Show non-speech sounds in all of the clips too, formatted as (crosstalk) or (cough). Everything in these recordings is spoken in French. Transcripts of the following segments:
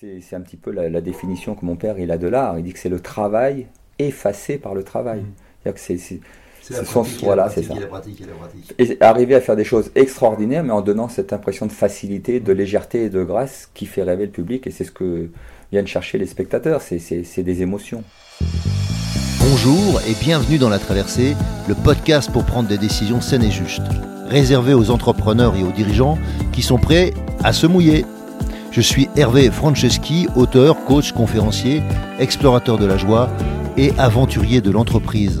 C'est un petit peu la, définition que mon père il a de l'art. Il dit que c'est le travail effacé par le travail. Mmh. C'est voilà, c'est ça. Et arriver à faire des choses extraordinaires, mais en donnant cette impression de facilité, de légèreté et de grâce qui fait rêver le public. Et c'est ce que viennent chercher les spectateurs. C'est des émotions. Bonjour et bienvenue dans La Traversée, le podcast pour prendre des décisions saines et justes, réservé aux entrepreneurs et aux dirigeants qui sont prêts à se mouiller. Je suis Hervé Franceschi, auteur, coach, conférencier, explorateur de la joie et aventurier de l'entreprise.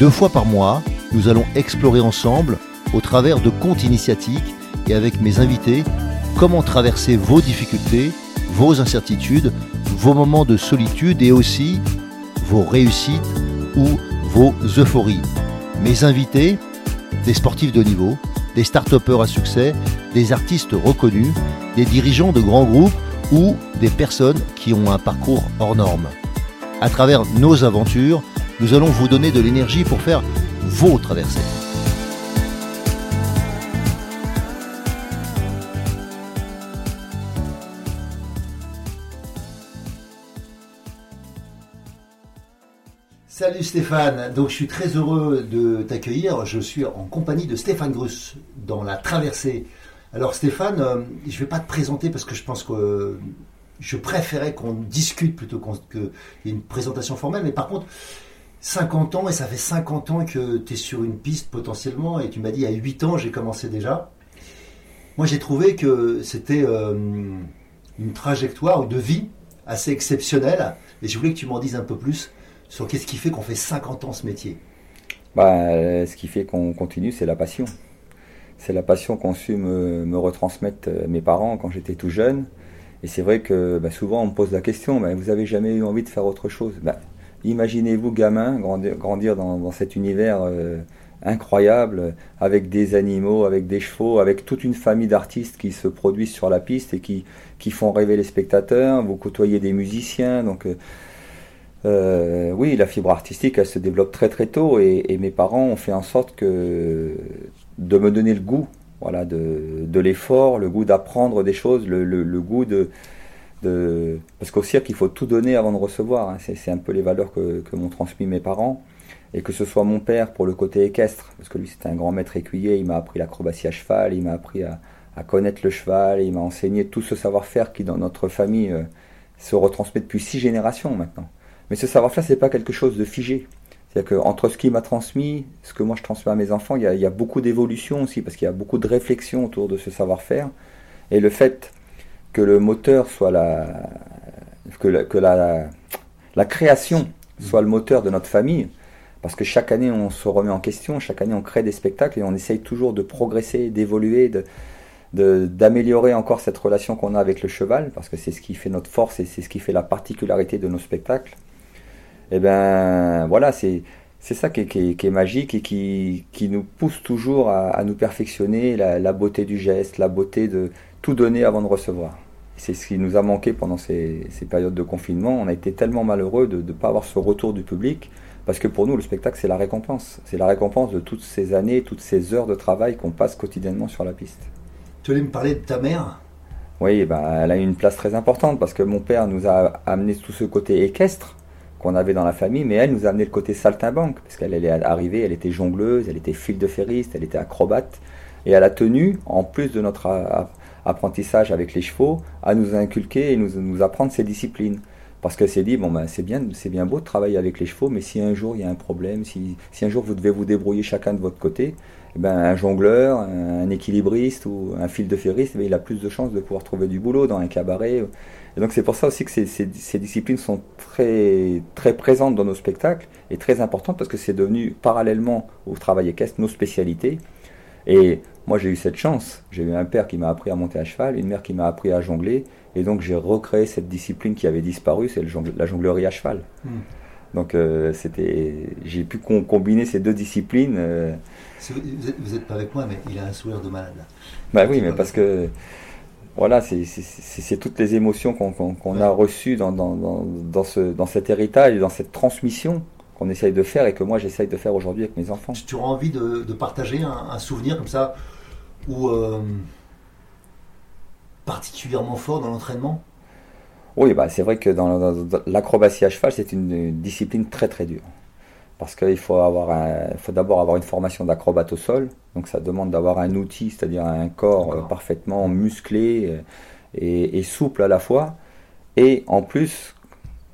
Deux fois par mois, nous allons explorer ensemble, au travers de comptes initiatiques et avec mes invités, comment traverser vos difficultés, vos incertitudes, vos moments de solitude et aussi vos réussites ou vos euphories. Mes invités, des sportifs de niveau, des start à succès, des artistes reconnus, des dirigeants de grands groupes ou des personnes qui ont un parcours hors norme. À travers nos aventures, nous allons vous donner de l'énergie pour faire vos traversées. Salut Stéphane, donc je suis très heureux de t'accueillir. Je suis en compagnie de Stéphane Gruss dans la traversée. Alors Stéphane, euh, je ne vais pas te présenter parce que je pense que je préférais qu'on discute plutôt qu'il y ait une présentation formelle. Mais par contre, 50 ans, et ça fait 50 ans que tu es sur une piste potentiellement, et tu m'as dit à 8 ans j'ai commencé déjà. Moi j'ai trouvé que c'était euh, une trajectoire de vie assez exceptionnelle, et je voulais que tu m'en dises un peu plus sur qu'est-ce qui fait qu'on fait 50 ans ce métier bah, Ce qui fait qu'on continue, c'est la passion. C'est la passion qu'ont su me, retransmettre euh, mes parents quand j'étais tout jeune. Et c'est vrai que bah, souvent on me pose la question, bah, vous avez jamais eu envie de faire autre chose? Bah, Imaginez-vous gamin grandir, dans, cet univers euh, incroyable, avec des animaux, avec des chevaux, avec toute une famille d'artistes qui se produisent sur la piste et qui, qui font rêver les spectateurs. Vous côtoyez des musiciens, donc... Euh, euh, oui, la fibre artistique, elle se développe très très tôt et, mes parents ont fait en sorte que de me donner le goût, voilà, de, l'effort, le goût d'apprendre des choses, le, goût de, de, parce qu'au cirque, il faut tout donner avant de recevoir. Hein. C'est un peu les valeurs que, m'ont transmis mes parents. Et que ce soit mon père pour le côté équestre, parce que lui c'était un grand maître écuyer, il m'a appris l'acrobatie à cheval, il m'a appris à, connaître le cheval, il m'a enseigné tout ce savoir-faire qui dans notre famille euh, se retransmet depuis six générations maintenant. Mais ce savoir-faire, c'est pas quelque chose de figé. C'est-à-dire qu'entre ce qu'il m'a transmis, ce que moi je transmets à mes enfants, il y a, beaucoup d'évolution aussi, parce qu'il y a beaucoup de réflexion autour de ce savoir-faire. Et le fait que le moteur soit la. que la, la, la création soit le moteur de notre famille, parce que chaque année on se remet en question, chaque année on crée des spectacles et on essaye toujours de progresser, d'évoluer, d'améliorer encore cette relation qu'on a avec le cheval, parce que c'est ce qui fait notre force et c'est ce qui fait la particularité de nos spectacles et eh ben voilà, c'est c'est ça qui est, magique et qui, qui, nous pousse toujours à, nous perfectionner, la, beauté du geste, la beauté de tout donner avant de recevoir. C'est ce qui nous a manqué pendant ces, ces, périodes de confinement. On a été tellement malheureux de ne pas avoir ce retour du public, parce que pour nous, le spectacle, c'est la récompense. C'est la récompense de toutes ces années, toutes ces heures de travail qu'on passe quotidiennement sur la piste. Tu voulais me parler de ta mère? Oui, bah, elle a eu une place très importante, parce que mon père nous a amené tout ce côté équestre qu'on avait dans la famille, mais elle nous a amené le côté saltimbanque, parce qu'elle est arrivée, elle était jongleuse, elle était file de ferriste, elle était acrobate, et elle a tenu, en plus de notre apprentissage avec les chevaux, à nous inculquer et nous, nous apprendre ces disciplines. Parce qu'elle s'est dit, bon ben c'est bien, c'est bien beau de travailler avec les chevaux, mais si un jour il y a un problème, si, si un jour vous devez vous débrouiller chacun de votre côté, eh ben, un jongleur, un, équilibriste ou un fil de ferriste, eh ben, il a plus de chances de pouvoir trouver du boulot dans un cabaret et donc c'est pour ça aussi que ces, disciplines sont très, très présentes dans nos spectacles et très importantes parce que c'est devenu parallèlement au travail équestre nos spécialités. Et moi j'ai eu cette chance. J'ai eu un père qui m'a appris à monter à cheval, une mère qui m'a appris à jongler. Et donc j'ai recréé cette discipline qui avait disparu, c'est la jonglerie à cheval. Hmm. Donc euh, c'était, j'ai pu combiner ces deux disciplines. Euh. Vous n'êtes pas avec moi, mais il a un sourire de malade. Bah oui, mais parce que voilà, c'est toutes les émotions qu'on a reçues dans, dans, ce, dans cet héritage, dans cette transmission qu'on essaye de faire et que moi j'essaye de faire aujourd'hui avec mes enfants. Tu auras envie de, partager un, souvenir comme ça, ou euh, particulièrement fort dans l'entraînement? Oui, bah, c'est vrai que dans, l'acrobatie à cheval, c'est une discipline très très dure. Parce qu'il faut, avoir faut d'abord avoir une formation d'acrobate au sol. Donc ça demande d'avoir un outil, c'est-à-dire un corps euh, parfaitement musclé euh, et, souple à la fois. Et en plus,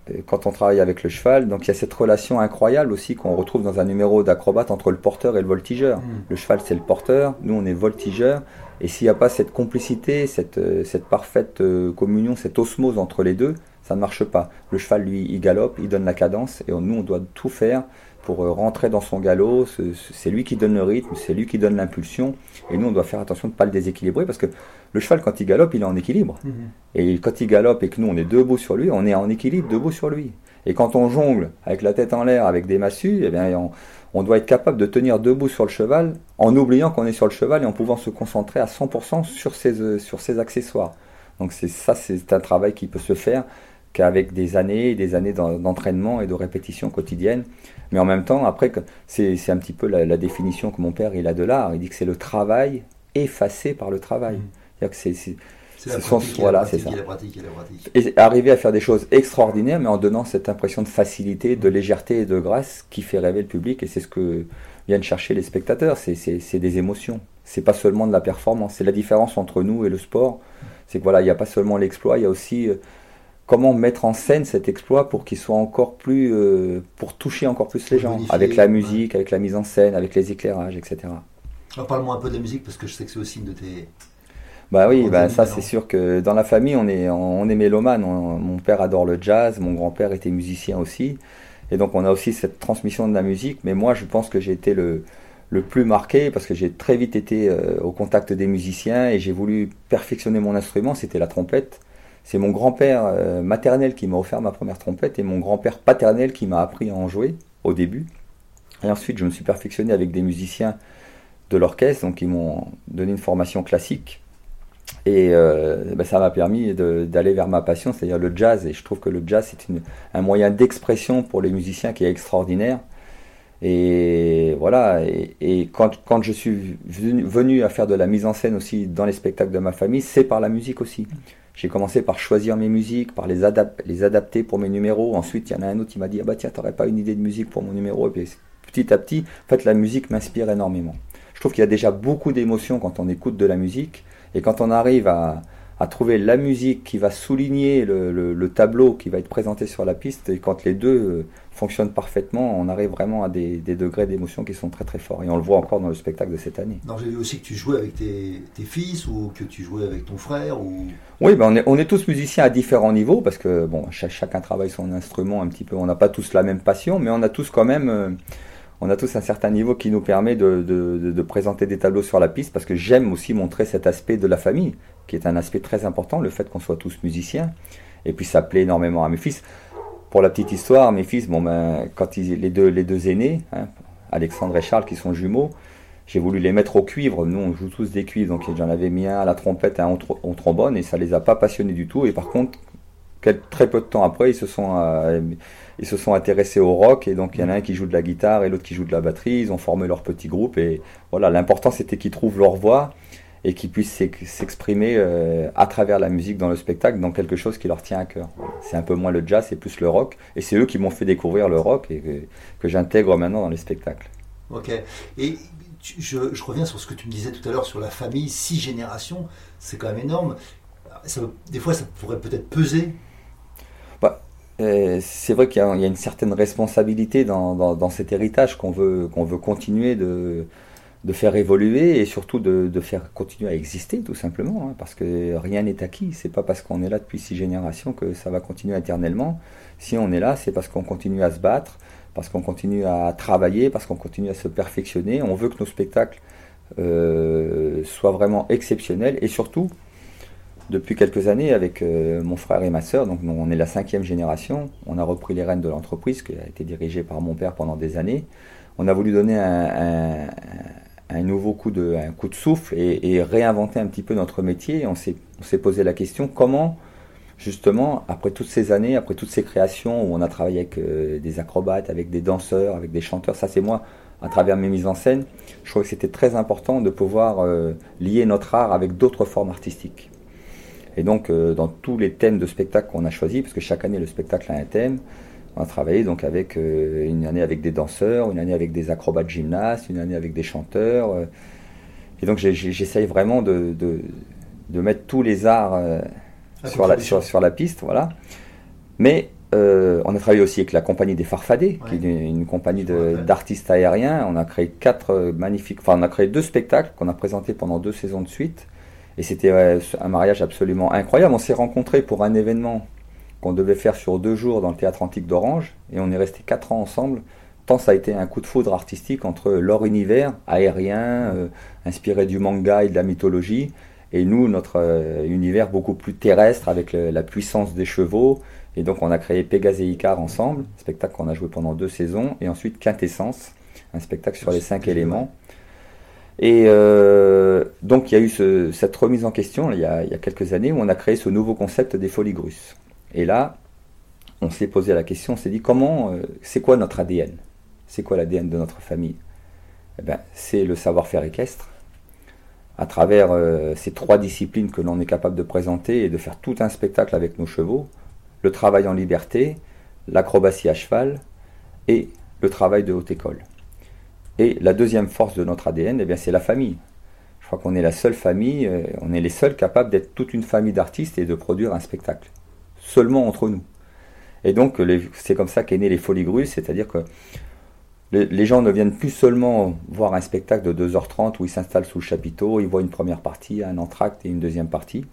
euh, quand on travaille avec le cheval, donc il y a cette relation incroyable aussi qu'on retrouve dans un numéro d'acrobate entre le porteur et le voltigeur. Hmm. Le cheval c'est le porteur, nous on est voltigeur. Et s'il n'y a pas cette complicité, cette, cette parfaite communion, cette osmose entre les deux, ça ne marche pas. Le cheval, lui, il galope, il donne la cadence, et nous, on doit tout faire pour euh, rentrer dans son galop. C'est lui qui donne le rythme, c'est lui qui donne l'impulsion. Et nous, on doit faire attention de ne pas le déséquilibrer parce que le cheval, quand il galope, il est en équilibre. Mhm. Et quand il galope et que nous, on est debout sur lui, on est en équilibre debout sur lui. Et quand on jongle avec la tête en l'air, avec des massues, eh bien, on, doit être capable de tenir debout sur le cheval en oubliant qu'on est sur le cheval et en pouvant se concentrer à 100% sur ses, euh, sur ses accessoires. Donc c'est ça, c'est un travail qui peut se faire qu'avec des années et des années d'entraînement et de répétition quotidienne. Mais en même temps, après, c'est un petit peu la, définition que mon père il a de l'art. Il dit que c'est le travail effacé par le travail. Mmh. C'est la pratique, voilà, c'est ça. Et, arriver à faire des choses extraordinaires, mais en donnant cette impression de facilité, de légèreté et de grâce qui fait rêver le public. Et c'est ce que viennent chercher les spectateurs. C'est des émotions. C'est pas seulement de la performance. C'est la différence entre nous et le sport. C'est que voilà, il n'y a pas seulement l'exploit, il y a aussi euh, comment mettre en scène cet exploit pour qu'il soit encore plus, euh, pour toucher encore plus les gens, avec la musique, avec la mise en scène, avec les éclairages, etc. Alors parle-moi un peu de la musique parce que je sais que c'est aussi une de tes. Bah oui, bah ça c'est sûr que dans la famille on est, on est mélomane. mon père adore le jazz, mon grand-père était musicien aussi, et donc on a aussi cette transmission de la musique. Mais moi je pense que j'ai été le, le plus marqué parce que j'ai très vite été euh, au contact des musiciens et j'ai voulu perfectionner mon instrument. C'était la trompette. C'est mon grand-père euh, maternel qui m'a offert ma première trompette et mon grand-père paternel qui m'a appris à en jouer au début. Et ensuite, je me suis perfectionné avec des musiciens de l'orchestre, donc ils m'ont donné une formation classique. Et euh, ben, ça m'a permis d'aller vers ma passion, c'est-à-dire le jazz. Et je trouve que le jazz, c'est un moyen d'expression pour les musiciens qui est extraordinaire. Et voilà, et, quand, quand, je suis venu, venu, à faire de la mise en scène aussi dans les spectacles de ma famille, c'est par la musique aussi. J'ai commencé par choisir mes musiques, par les, adapter pour mes numéros. Ensuite, il y en a un autre qui m'a dit Ah bah tiens, t'aurais pas une idée de musique pour mon numéro Et puis petit à petit, en fait, la musique m'inspire énormément. Je trouve qu'il y a déjà beaucoup d'émotions quand on écoute de la musique. Et quand on arrive à, à trouver la musique qui va souligner le, tableau qui va être présenté sur la piste, et quand les deux euh, fonctionnent parfaitement, on arrive vraiment à des, degrés d'émotion qui sont très très forts. Et on le voit encore dans le spectacle de cette année. J'ai vu aussi que tu jouais avec tes, fils ou que tu jouais avec ton frère ou... Oui, ben on, est, on est tous musiciens à différents niveaux parce que bon, chacun travaille son instrument un petit peu. On n'a pas tous la même passion, mais on a tous quand même... Euh, on a tous un certain niveau qui nous permet de, présenter des tableaux sur la piste parce que j'aime aussi montrer cet aspect de la famille, qui est un aspect très important, le fait qu'on soit tous musiciens. Et puis ça plaît énormément à mes fils. Pour la petite histoire, mes fils, bon ben, quand ils, les, deux, les deux aînés, hein, Alexandre et Charles qui sont jumeaux, j'ai voulu les mettre au cuivre. Nous, on joue tous des cuivres, donc j'en avais mis un à la trompette, un au, trombone, et ça les a pas passionnés du tout. Et par contre, très peu de temps après, ils se sont euh, ils se sont intéressés au rock et donc il y en a un qui joue de la guitare et l'autre qui joue de la batterie. Ils ont formé leur petit groupe et voilà, l'important c'était qu'ils trouvent leur voix et qu'ils puissent s'exprimer euh, à travers la musique dans le spectacle, dans quelque chose qui leur tient à cœur. C'est un peu moins le jazz, c'est plus le rock et c'est eux qui m'ont fait découvrir le rock et que, j'intègre maintenant dans les spectacles. Ok. Et je, reviens sur ce que tu me disais tout à l'heure sur la famille, six générations, c'est quand même énorme. des fois, ça pourrait peut-être peser euh, c'est vrai qu'il y, a une certaine responsabilité dans, cet héritage qu'on veut, veut continuer de, faire évoluer et surtout de, faire continuer à exister tout simplement, hein, parce que rien n'est acquis. C'est pas parce qu'on est là depuis six générations que ça va continuer éternellement. Si on est là, c'est parce qu'on continue à se battre, parce qu'on continue à travailler, parce qu'on continue à se perfectionner. On veut que nos spectacles euh, soient vraiment exceptionnels et surtout depuis quelques années avec euh, mon frère et ma sœur. Donc on est la cinquième génération. On a repris les rênes de l'entreprise qui a été dirigée par mon père pendant des années. On a voulu donner un, nouveau coup de, souffle et, réinventer un petit peu notre métier. On s'est posé la question comment justement, après toutes ces années, après toutes ces créations où on a travaillé avec euh, des acrobates, avec des danseurs, avec des chanteurs, ça c'est moi, à travers mes mises en scène, je trouvais que c'était très important de pouvoir euh, lier notre art avec d'autres formes artistiques. Et donc, euh, dans tous les thèmes de spectacle qu'on a choisis, parce que chaque année le spectacle a un thème, on a travaillé donc avec euh, une année avec des danseurs, une année avec des acrobates gymnastes, une année avec des chanteurs. euh. et donc, j'essaye vraiment de, de, de mettre tous les arts sur, la, contribution. sur, sur la piste, voilà. Mais on a travaillé aussi avec la compagnie des Farfadets, qui est une, une compagnie d'artistes aériens. On a créé quatre magnifiques, enfin on a créé deux spectacles qu'on a présentés pendant deux saisons de suite. Et c'était un mariage absolument incroyable. On s'est rencontrés pour un événement qu'on devait faire sur deux jours dans le théâtre antique d'Orange, et on est resté quatre ans ensemble. Tant ça a été un coup de foudre artistique entre leur univers aérien, euh, inspiré du manga et de la mythologie, et nous, notre euh, univers beaucoup plus terrestre avec le- la puissance des chevaux. Et donc on a créé Pégase et Icar ensemble, spectacle qu'on a joué pendant deux saisons, et ensuite Quintessence, un spectacle sur les cinq éléments. Et euh, donc il y a eu ce- cette remise en question il y, a, il y a quelques années où on a créé ce nouveau concept des folies grusses. Et là, on s'est posé la question, on s'est dit comment, euh, c'est quoi notre ADN C'est quoi l'ADN de notre famille? Eh ben, C'est le savoir-faire équestre, à travers euh, ces trois disciplines que l'on est capable de présenter et de faire tout un spectacle avec nos chevaux, le travail en liberté, l'acrobatie à cheval et le travail de haute école. Et la deuxième force de notre ADN, eh bien, c'est la famille. Je crois qu'on est la seule famille, euh, on est les seuls capables d'être toute une famille d'artistes et de produire un spectacle. Seulement entre nous. Et donc, c'est comme ça qu'est né les Folies Grusses, c'est-à-dire que les, les gens ne viennent plus seulement voir un spectacle de 2h30 où ils s'installent sous le chapiteau, ils voient une première partie, un entracte et une deuxième partie.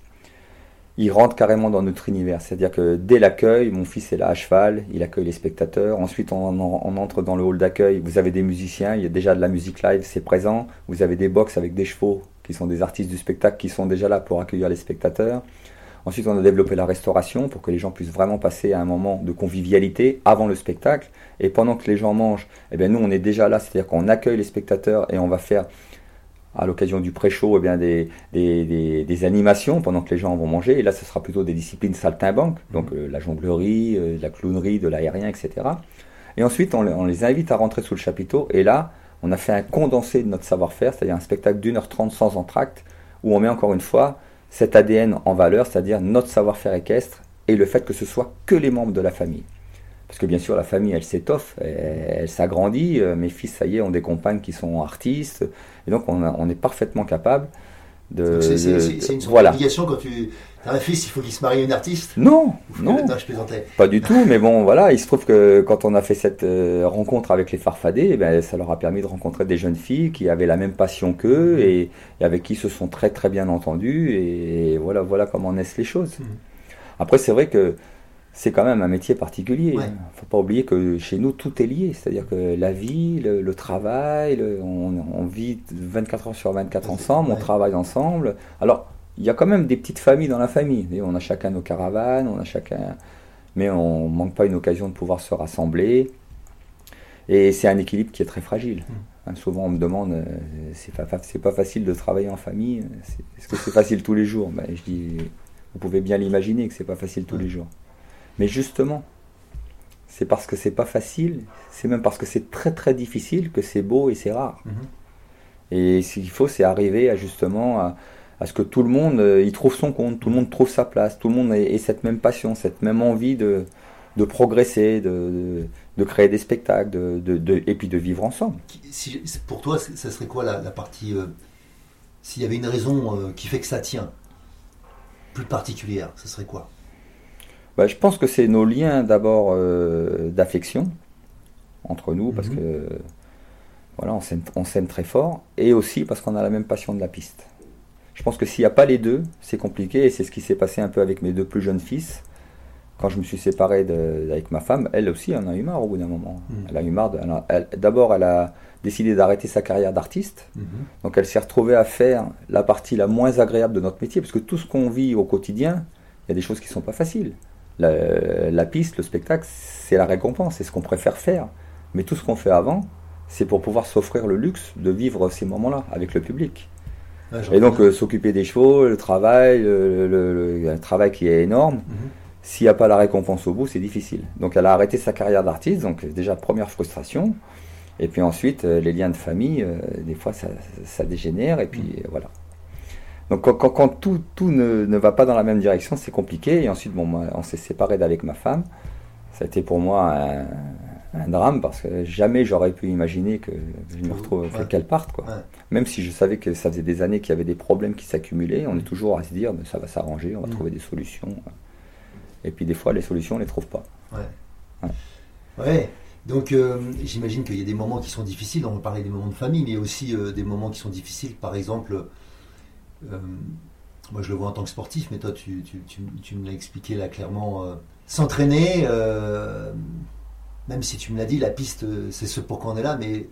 Ils rentrent carrément dans notre univers, c'est-à-dire que dès l'accueil, mon fils est là à cheval, il accueille les spectateurs. Ensuite, on entre dans le hall d'accueil, vous avez des musiciens, il y a déjà de la musique live, c'est présent. Vous avez des box avec des chevaux qui sont des artistes du spectacle qui sont déjà là pour accueillir les spectateurs. Ensuite, on a développé la restauration pour que les gens puissent vraiment passer à un moment de convivialité avant le spectacle. Et pendant que les gens mangent, eh bien, nous, on est déjà là, c'est-à-dire qu'on accueille les spectateurs et on va faire, à l'occasion du pré-show, eh bien, des, des, des- des animations pendant que les gens vont manger. Et là, ce sera plutôt des disciplines saltimbanques, donc euh, la jonglerie, euh, la clownerie, de l'aérien, etc. Et ensuite, on, les- on les invite à rentrer sous le chapiteau. Et là, on a fait un condensé de notre savoir-faire, c'est-à-dire un spectacle d'une heure trente sans entracte, où on met encore une fois cet ADN en valeur, c'est-à-dire notre savoir-faire équestre et le fait que ce soit que les membres de la famille. Parce que bien sûr, la famille, elle s'étoffe, elle, elle s'agrandit. Euh, Mes fils, ça y est, ont des compagnes qui sont artistes. Et donc, on, a- on est parfaitement capable de. C'est- une sorte voilà. d'obligation quand tu as un fils, il faut qu'il se marie à une artiste. Non, non, je plaisantais. pas du tout. Mais bon, voilà, il se trouve que quand on a fait cette euh, rencontre avec les farfadets, eh ben, ça leur a permis de rencontrer des jeunes filles qui avaient la même passion qu'eux et, et avec qui se sont très très bien entendus. Et voilà, voilà comment naissent les choses. Mhm. Après, c'est vrai que c'est quand même un métier particulier. Ouais. Il faut pas oublier que chez nous, tout est lié. C'est-à-dire que la vie, le, le travail, le- on, on vit 24 heures sur 24 ensemble, on travaille ensemble. Alors, il y a quand même des petites familles dans la famille. Et On a chacun nos caravanes, on a chacun... Mais on manque pas une occasion de pouvoir se rassembler. Et c'est un équilibre qui est très fragile. Hein, souvent, on me demande, euh, c'est pas, facile de travailler en famille. C'est- Est-ce que c'est facile tous les jours? Ben, Je dis, vous pouvez bien l'imaginer que c'est pas facile tous Ouais. les jours. Mais justement, c'est parce que c'est pas facile, c'est même parce que c'est très très difficile que c'est beau et c'est rare. Mhm. Et ce qu'il faut, c'est arriver à justement à, à ce que tout le monde euh, y trouve son compte, tout le monde trouve sa place, tout le monde ait, ait cette même passion, cette même envie de, de progresser, de, de, de créer des spectacles, de, et puis de vivre ensemble. Si- pour toi, ça serait quoi la, la partie. euh, S'il y avait une raison euh, qui fait que ça tient, plus particulière, ce serait quoi? Bah, je pense que c'est nos liens d'abord euh, d'affection entre nous, parce Mhm. que voilà, on s'aime, très fort, et aussi parce qu'on a la même passion de la piste. Je pense que s'il n'y a pas les deux, c'est compliqué, et c'est ce qui s'est passé un peu avec mes deux plus jeunes fils. Quand je me suis séparé de- avec ma femme, elle aussi en a eu marre au bout d'un moment. Mhm. Elle a eu marre. elle elle- d'abord, elle a décidé d'arrêter sa carrière d'artiste. Mhm. Donc elle s'est retrouvée à faire la partie la moins agréable de notre métier, parce que tout ce qu'on vit au quotidien, il y a des choses qui ne sont pas faciles. La, la piste, le spectacle, c'est la récompense, c'est ce qu'on préfère faire. Mais tout ce qu'on fait avant, c'est pour pouvoir s'offrir le luxe de vivre ces moments-là avec le public. J'en Et donc euh, s'occuper des chevaux, le travail, le, le- le- un travail qui est énorme, Mhm. s'il n'y a pas la récompense au bout, c'est difficile. Donc elle a arrêté sa carrière d'artiste, donc déjà première frustration. Et puis ensuite, euh, les liens de famille, euh, des fois ça, ça dégénère, et puis euh, voilà. Donc quand, quand- quand tout, tout ne, ne va pas dans la même direction, c'est compliqué. Et ensuite, bon, moi, on s'est séparés d'avec ma femme. Ça a été pour moi un, un drame parce que jamais j'aurais pu imaginer que je me retrouve, Ouais. qu'elle parte. Quoi. Ouais. Même si je savais que ça faisait des années qu'il y avait des problèmes qui s'accumulaient, on est toujours à se dire, ben, ça va s'arranger, on va Mm. trouver des solutions. Et puis des fois, les solutions, on les trouve pas. Ouais. Donc euh, j'imagine qu'il y a des moments qui sont difficiles. On va parler des moments de famille, mais aussi euh, des moments qui sont difficiles. Par exemple, moi je le vois en tant que sportif, mais toi tu, tu- tu- tu me l'as expliqué là clairement. euh, S'entraîner, euh, même si tu me l'as dit, la piste euh, c'est ce pour quoi on est là, mais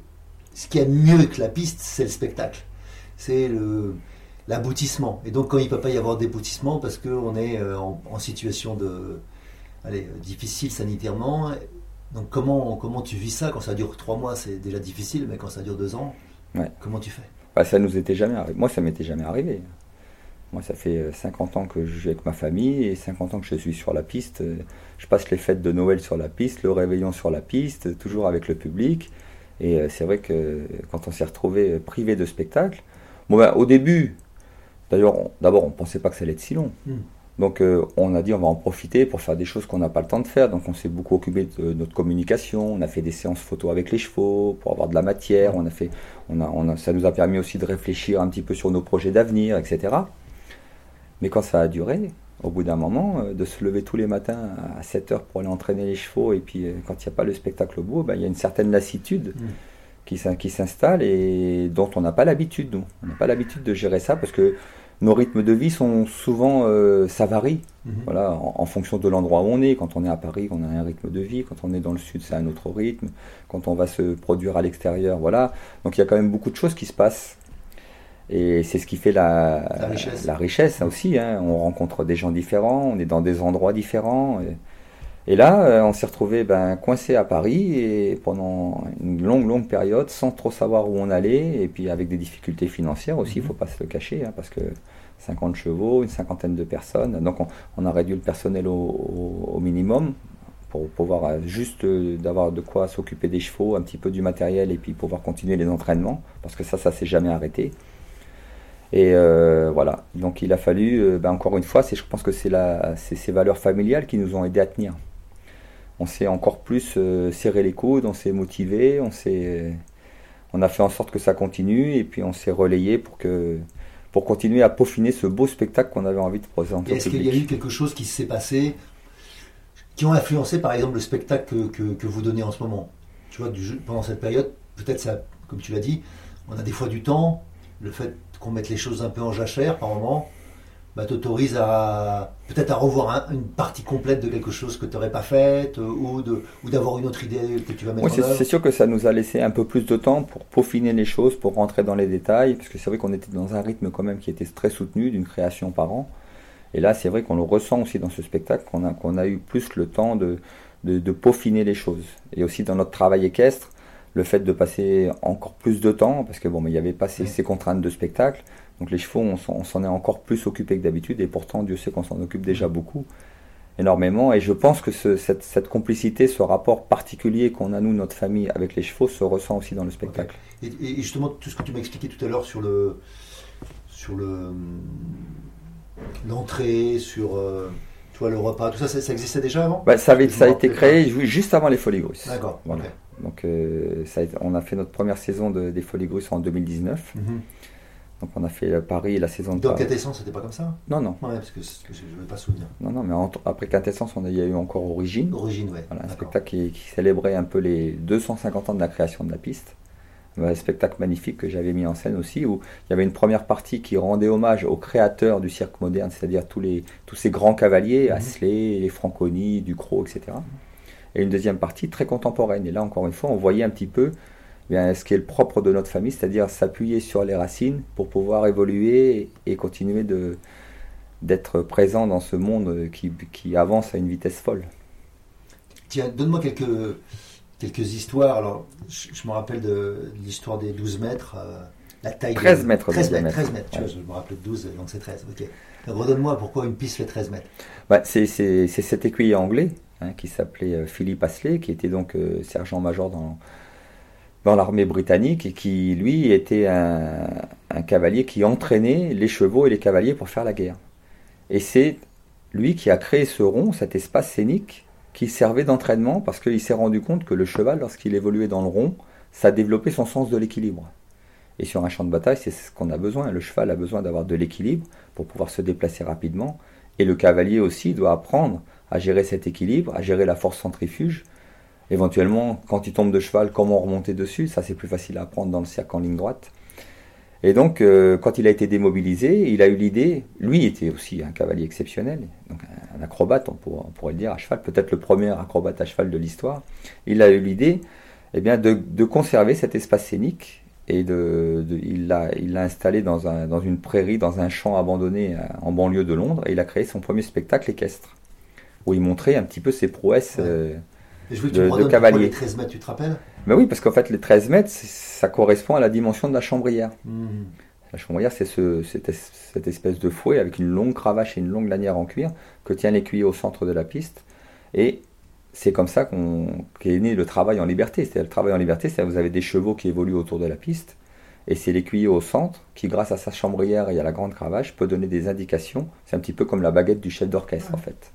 ce qui est mieux que la piste, c'est le spectacle. C'est le l'aboutissement. Et donc quand il ne peut pas y avoir d'aboutissement parce qu'on est euh, en, en situation de allez, euh, difficile sanitairement, donc comment, comment tu vis ça? Quand ça dure trois mois, c'est déjà difficile, mais quand ça dure deux ans, Ouais. comment tu fais? Bah, ça nous était jamais. Moi, ça m'était jamais arrivé. Moi, ça fait euh, 50 ans que je vis avec ma famille et 50 ans que je suis sur la piste. Euh, Je passe les fêtes de Noël sur la piste, le réveillon sur la piste, toujours avec le public. Et euh, c'est vrai que quand on s'est retrouvé euh, privé de spectacle, ben, au début, d'ailleurs, on- d'abord, on pensait pas que ça allait être si long. Hmm. Donc, euh, on a dit on va en profiter pour faire des choses qu'on n'a pas le temps de faire. Donc, on s'est beaucoup occupé de notre communication. On a fait des séances photos avec les chevaux pour avoir de la matière. On a fait, on a, on a- ça nous a permis aussi de réfléchir un petit peu sur nos projets d'avenir, etc. Mais quand ça a duré, au bout d'un moment, euh, de se lever tous les matins à 7 heures pour aller entraîner les chevaux, et puis euh, quand il n'y a pas le spectacle au bout, ben, il y a une certaine lassitude Mm. qui s'installe et dont on n'a pas l'habitude, nous. On n'a pas l'habitude de gérer ça parce que nos rythmes de vie sont souvent, euh, ça varie. Mhm. Voilà, en, en fonction de l'endroit où on est. Quand on est à Paris, on a un rythme de vie. Quand on est dans le sud, c'est un autre rythme. Quand on va se produire à l'extérieur, voilà. Donc il y a quand même beaucoup de choses qui se passent. Et c'est ce qui fait la, La richesse. la richesse aussi. hein. On rencontre des gens différents, on est dans des endroits différents. Et, et là, euh, on s'est retrouvé ben, coincé à Paris et pendant une longue, longue période, sans trop savoir où on allait, et puis avec des difficultés financières aussi, il Mhm. faut pas se le cacher, hein, parce que 50 chevaux, une cinquantaine de personnes. Donc on, on a réduit le personnel au, au- au minimum pour pouvoir euh, juste euh, d'avoir de quoi s'occuper des chevaux, un petit peu du matériel et puis pouvoir continuer les entraînements parce que ça, ça s'est jamais arrêté. Et euh, voilà, donc il a fallu, ben, encore une fois, je pense que c'est ces valeurs familiales qui nous ont aidés à tenir. On s'est encore plus euh, serré les coudes, on s'est motivé, on, s'est, on a fait en sorte que ça continue et puis on s'est relayé pour que pour continuer à peaufiner ce beau spectacle qu'on avait envie de présenter Est-ce qu'il y a eu quelque chose qui s'est passé qui ont influencé par exemple le spectacle que, que- que vous donnez en ce moment? Tu vois, du jeu- pendant cette période, peut-être ça, comme tu l'as dit, on a des fois du temps, le fait qu'on mette les choses un peu en jachère par moment, bah, t'autorise à peut-être à revoir un- une partie complète de quelque chose que tu n'aurais pas faite euh, ou, de, ou d'avoir une autre idée que tu vas mettre Oui, en c'est, œuvre. c'est sûr que ça nous a laissé un peu plus de temps pour peaufiner les choses, pour rentrer dans les détails, parce que c'est vrai qu'on était dans un rythme quand même qui était très soutenu, d'une création par an. Et là, c'est vrai qu'on le ressent aussi dans ce spectacle, qu'on a, qu'on a eu plus le temps de, de, de peaufiner les choses. Et aussi dans notre travail équestre, le fait de passer encore plus de temps, parce que bon, mais il n'y avait pas ces, Oui. ces contraintes de spectacle. Donc les chevaux, on s'en, est encore plus occupé que d'habitude, et pourtant Dieu sait qu'on s'en occupe déjà beaucoup, énormément. Et je pense que ce- cette, cette complicité, ce rapport particulier qu'on a nous, notre famille, avec les chevaux, se ressent aussi dans le spectacle. Et, et justement, tout ce que tu m'as expliqué tout à l'heure sur le sur le l'entrée, sur euh, le repas, tout ça, ça, ça existait déjà avant? Bah, ça, avait, Je ça a été créé ju- juste avant les Folies Grusses. D'accord. Voilà. Donc euh, ça a été- on a fait notre première saison de- des Folies Grusses en 2019. Mhm. Donc on a fait Paris et la saison de Paris. Quintessence, c'était pas comme ça? Non, non, Ouais, parce que, je ne vais pas souvenir. non, non, mais entre- après Quintessence, on a, il y a eu encore Origine. Origine, ouais. Voilà, un spectacle qui, qui célébrait un peu les 250 ans de la création de la piste. Un spectacle magnifique que j'avais mis en scène aussi, où il y avait une première partie qui rendait hommage aux créateurs du cirque moderne, c'est-à-dire tous, les, tous ces grands cavaliers, Mhm. Asselet, les Franconi, Ducrot, etc. Et une deuxième partie très contemporaine. Et là, encore une fois, on voyait un petit peu bien, ce qui est le propre de notre famille, c'est-à-dire s'appuyer sur les racines pour pouvoir évoluer et continuer de, d'être présent dans ce monde qui, qui avance à une vitesse folle. Tiens, donne-moi quelques, quelques histoires. Alors, je, je me rappelle de l'histoire des 12 mètres, euh, la taille. 13 de- mètres de 13 mètres, diamètre. 13 mètres, tu vois, je me rappelais de 12, donc c'est 13. Ok. Redonne-moi pourquoi une piste fait 13 mètres. Bah, c'est, c'est- c'est cet écuyer anglais hein, qui s'appelait euh, Philippe Asselet, qui était donc euh, sergent-major dans, dans l'armée britannique et qui, lui, était un, un, cavalier qui entraînait les chevaux et les cavaliers pour faire la guerre. Et c'est lui qui a créé ce rond, cet espace scénique, qui servait d'entraînement parce qu'il s'est rendu compte que le cheval, lorsqu'il évoluait dans le rond, ça développait son sens de l'équilibre. Et sur un champ de bataille, c'est ce qu'on a besoin. Le cheval a besoin d'avoir de l'équilibre pour pouvoir se déplacer rapidement. Et le cavalier aussi doit apprendre à gérer cet équilibre, à gérer la force centrifuge. Éventuellement, quand il tombe de cheval, comment remonter dessus? Ça, c'est plus facile à apprendre dans le cercle en ligne droite. Et donc, euh, quand il a été démobilisé, il a eu l'idée, lui était aussi un cavalier exceptionnel, donc un, acrobate, on pourrait, le dire, à cheval, peut-être le premier acrobate à cheval de l'histoire. Il a eu l'idée eh bien, de, conserver cet espace scénique et de, il l'a il installé dans, un, dans une prairie, dans un champ abandonné euh, en banlieue de Londres, et il a créé son premier spectacle équestre, où il montrait un petit peu ses prouesses euh, de, de cavalier. Les 13 mètres, tu te rappelles? Mais oui, parce qu'en fait, les 13 mètres, ça correspond à la dimension de la chambrière. Mmh. La chambrière, c'est ce, cette, espèce de fouet avec une longue cravache et une longue lanière en cuir que tient l'écuyer au centre de la piste. Et c'est comme ça qu'est né le travail en liberté. C'est le travail en liberté, c'est vous avez des chevaux qui évoluent autour de la piste, et c'est l'écuyer au centre qui, grâce à sa chambrière et à la grande cravache, peut donner des indications. C'est un petit peu comme la baguette du chef d'orchestre en fait.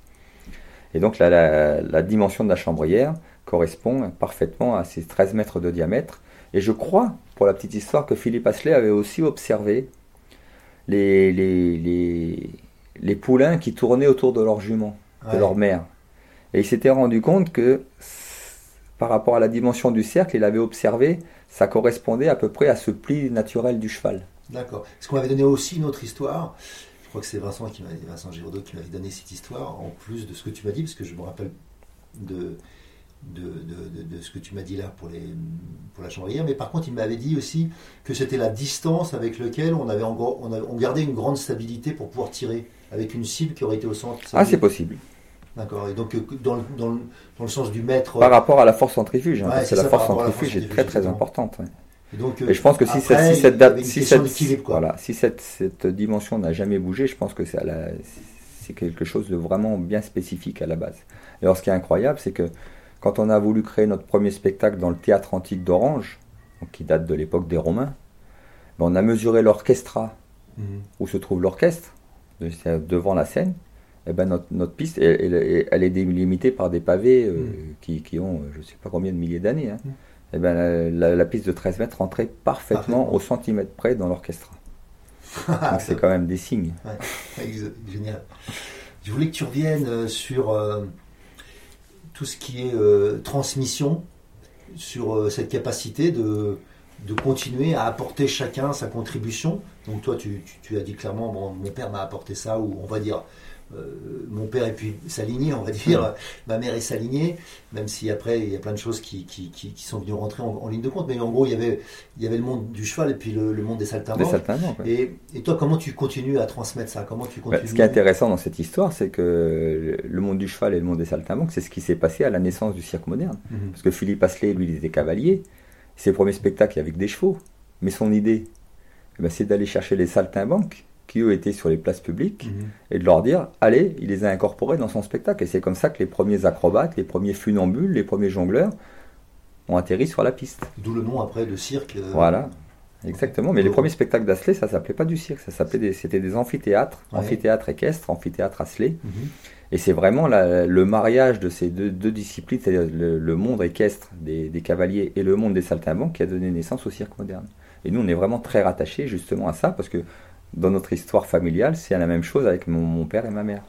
Et donc la, dimension de la chambrière correspond parfaitement à ces 13 mètres de diamètre. Et je crois, pour la petite histoire, que Philippe Asselet avait aussi observé les, les, les, poulains qui tournaient autour de leur jument, de leur mère. Et il s'était rendu compte que par rapport à la dimension du cercle, il avait observé, ça correspondait à peu près à ce pli naturel du cheval. D'accord. Est-ce qu'on m'avait donné aussi une autre histoire. Je crois que c'est Vincent qui Vincent Giraudot qui m'avait donné cette histoire, en plus de ce que tu m'as dit, parce que je me rappelle de, de, de, ce que tu m'as dit là pour, les, pour la chambrière. Mais par contre, il m'avait dit aussi que c'était la distance avec laquelle on, avait, on, on gardait une grande stabilité pour pouvoir tirer, avec une cible qui aurait été au centre. ah, c'est possible. D'accord. Et donc, euh, dans, dans, dans, le sens du mètre. Par rapport à la force centrifuge, hein, c'est la force centrifuge est très très importante. Et, donc, euh, et, je pense que si, cette, si cette date, si cette, voilà, si cette, cette dimension n'a jamais bougé, je pense que c'est quelque chose de vraiment bien spécifique à la base. Et alors, ce qui est incroyable, c'est que quand on a voulu créer notre premier spectacle dans le théâtre antique d'Orange, qui date de l'époque des Romains, ben, on a mesuré l'orchestra, mhm. où se trouve l'orchestre, devant la scène, eh ben notre, notre, piste, elle, elle, est délimitée par des pavés euh, mm. qui, qui, ont je ne sais pas combien de milliers d'années. Hein. Mm. Eh ben la, piste de 13 mètres rentrait parfaitement, au centimètre près dans l'orchestre. (laughs) Donc c'est quand même des signes. génial. Je voulais que tu reviennes euh, sur euh, tout ce qui est transmission, sur cette capacité de, de continuer à apporter chacun sa contribution. Donc toi, tu, tu, as dit clairement, mon père m'a apporté ça, ou on va dire, euh, mon père est puis s'aligner, on va dire, (laughs) ma mère est s'aligner, même si après il y a plein de choses qui, qui, qui, sont venues rentrer en, ligne de compte. Mais en gros, il y avait, il y avait le monde du cheval et puis le, monde des saltimbanques. et, et, toi, comment tu continues à transmettre ça? Comment tu continues... Ce qui est intéressant dans cette histoire, c'est que le monde du cheval et le monde des saltimbanques, c'est ce qui s'est passé à la naissance du cirque moderne. Mhm. Parce que Philippe Asselet, lui, il était cavalier. Ses premiers spectacles avec des chevaux. Mais son idée, eh ben, c'est d'aller chercher les saltimbanques qui eux étaient sur les places publiques mhm. et de leur dire allez, il les a incorporés dans son spectacle. Et c'est comme ça que les premiers acrobates, les premiers funambules, les premiers jongleurs ont atterri sur la piste. D'où le nom après de cirque. Euh, voilà, exactement. Mais les premiers spectacles d'Asley, ça s'appelait pas du cirque, ça s'appelait des, c'était des amphithéâtres, amphithéâtre équestre, amphithéâtre Asley. Mhm. Et c'est vraiment le mariage de ces deux, disciplines, c'est-à-dire le, monde équestre des, des, cavaliers et le monde des saltimbanques qui a donné naissance au cirque moderne. Et nous, on est vraiment très rattachés justement à ça parce que dans notre histoire familiale, c'est la même chose avec mon, père et ma mère.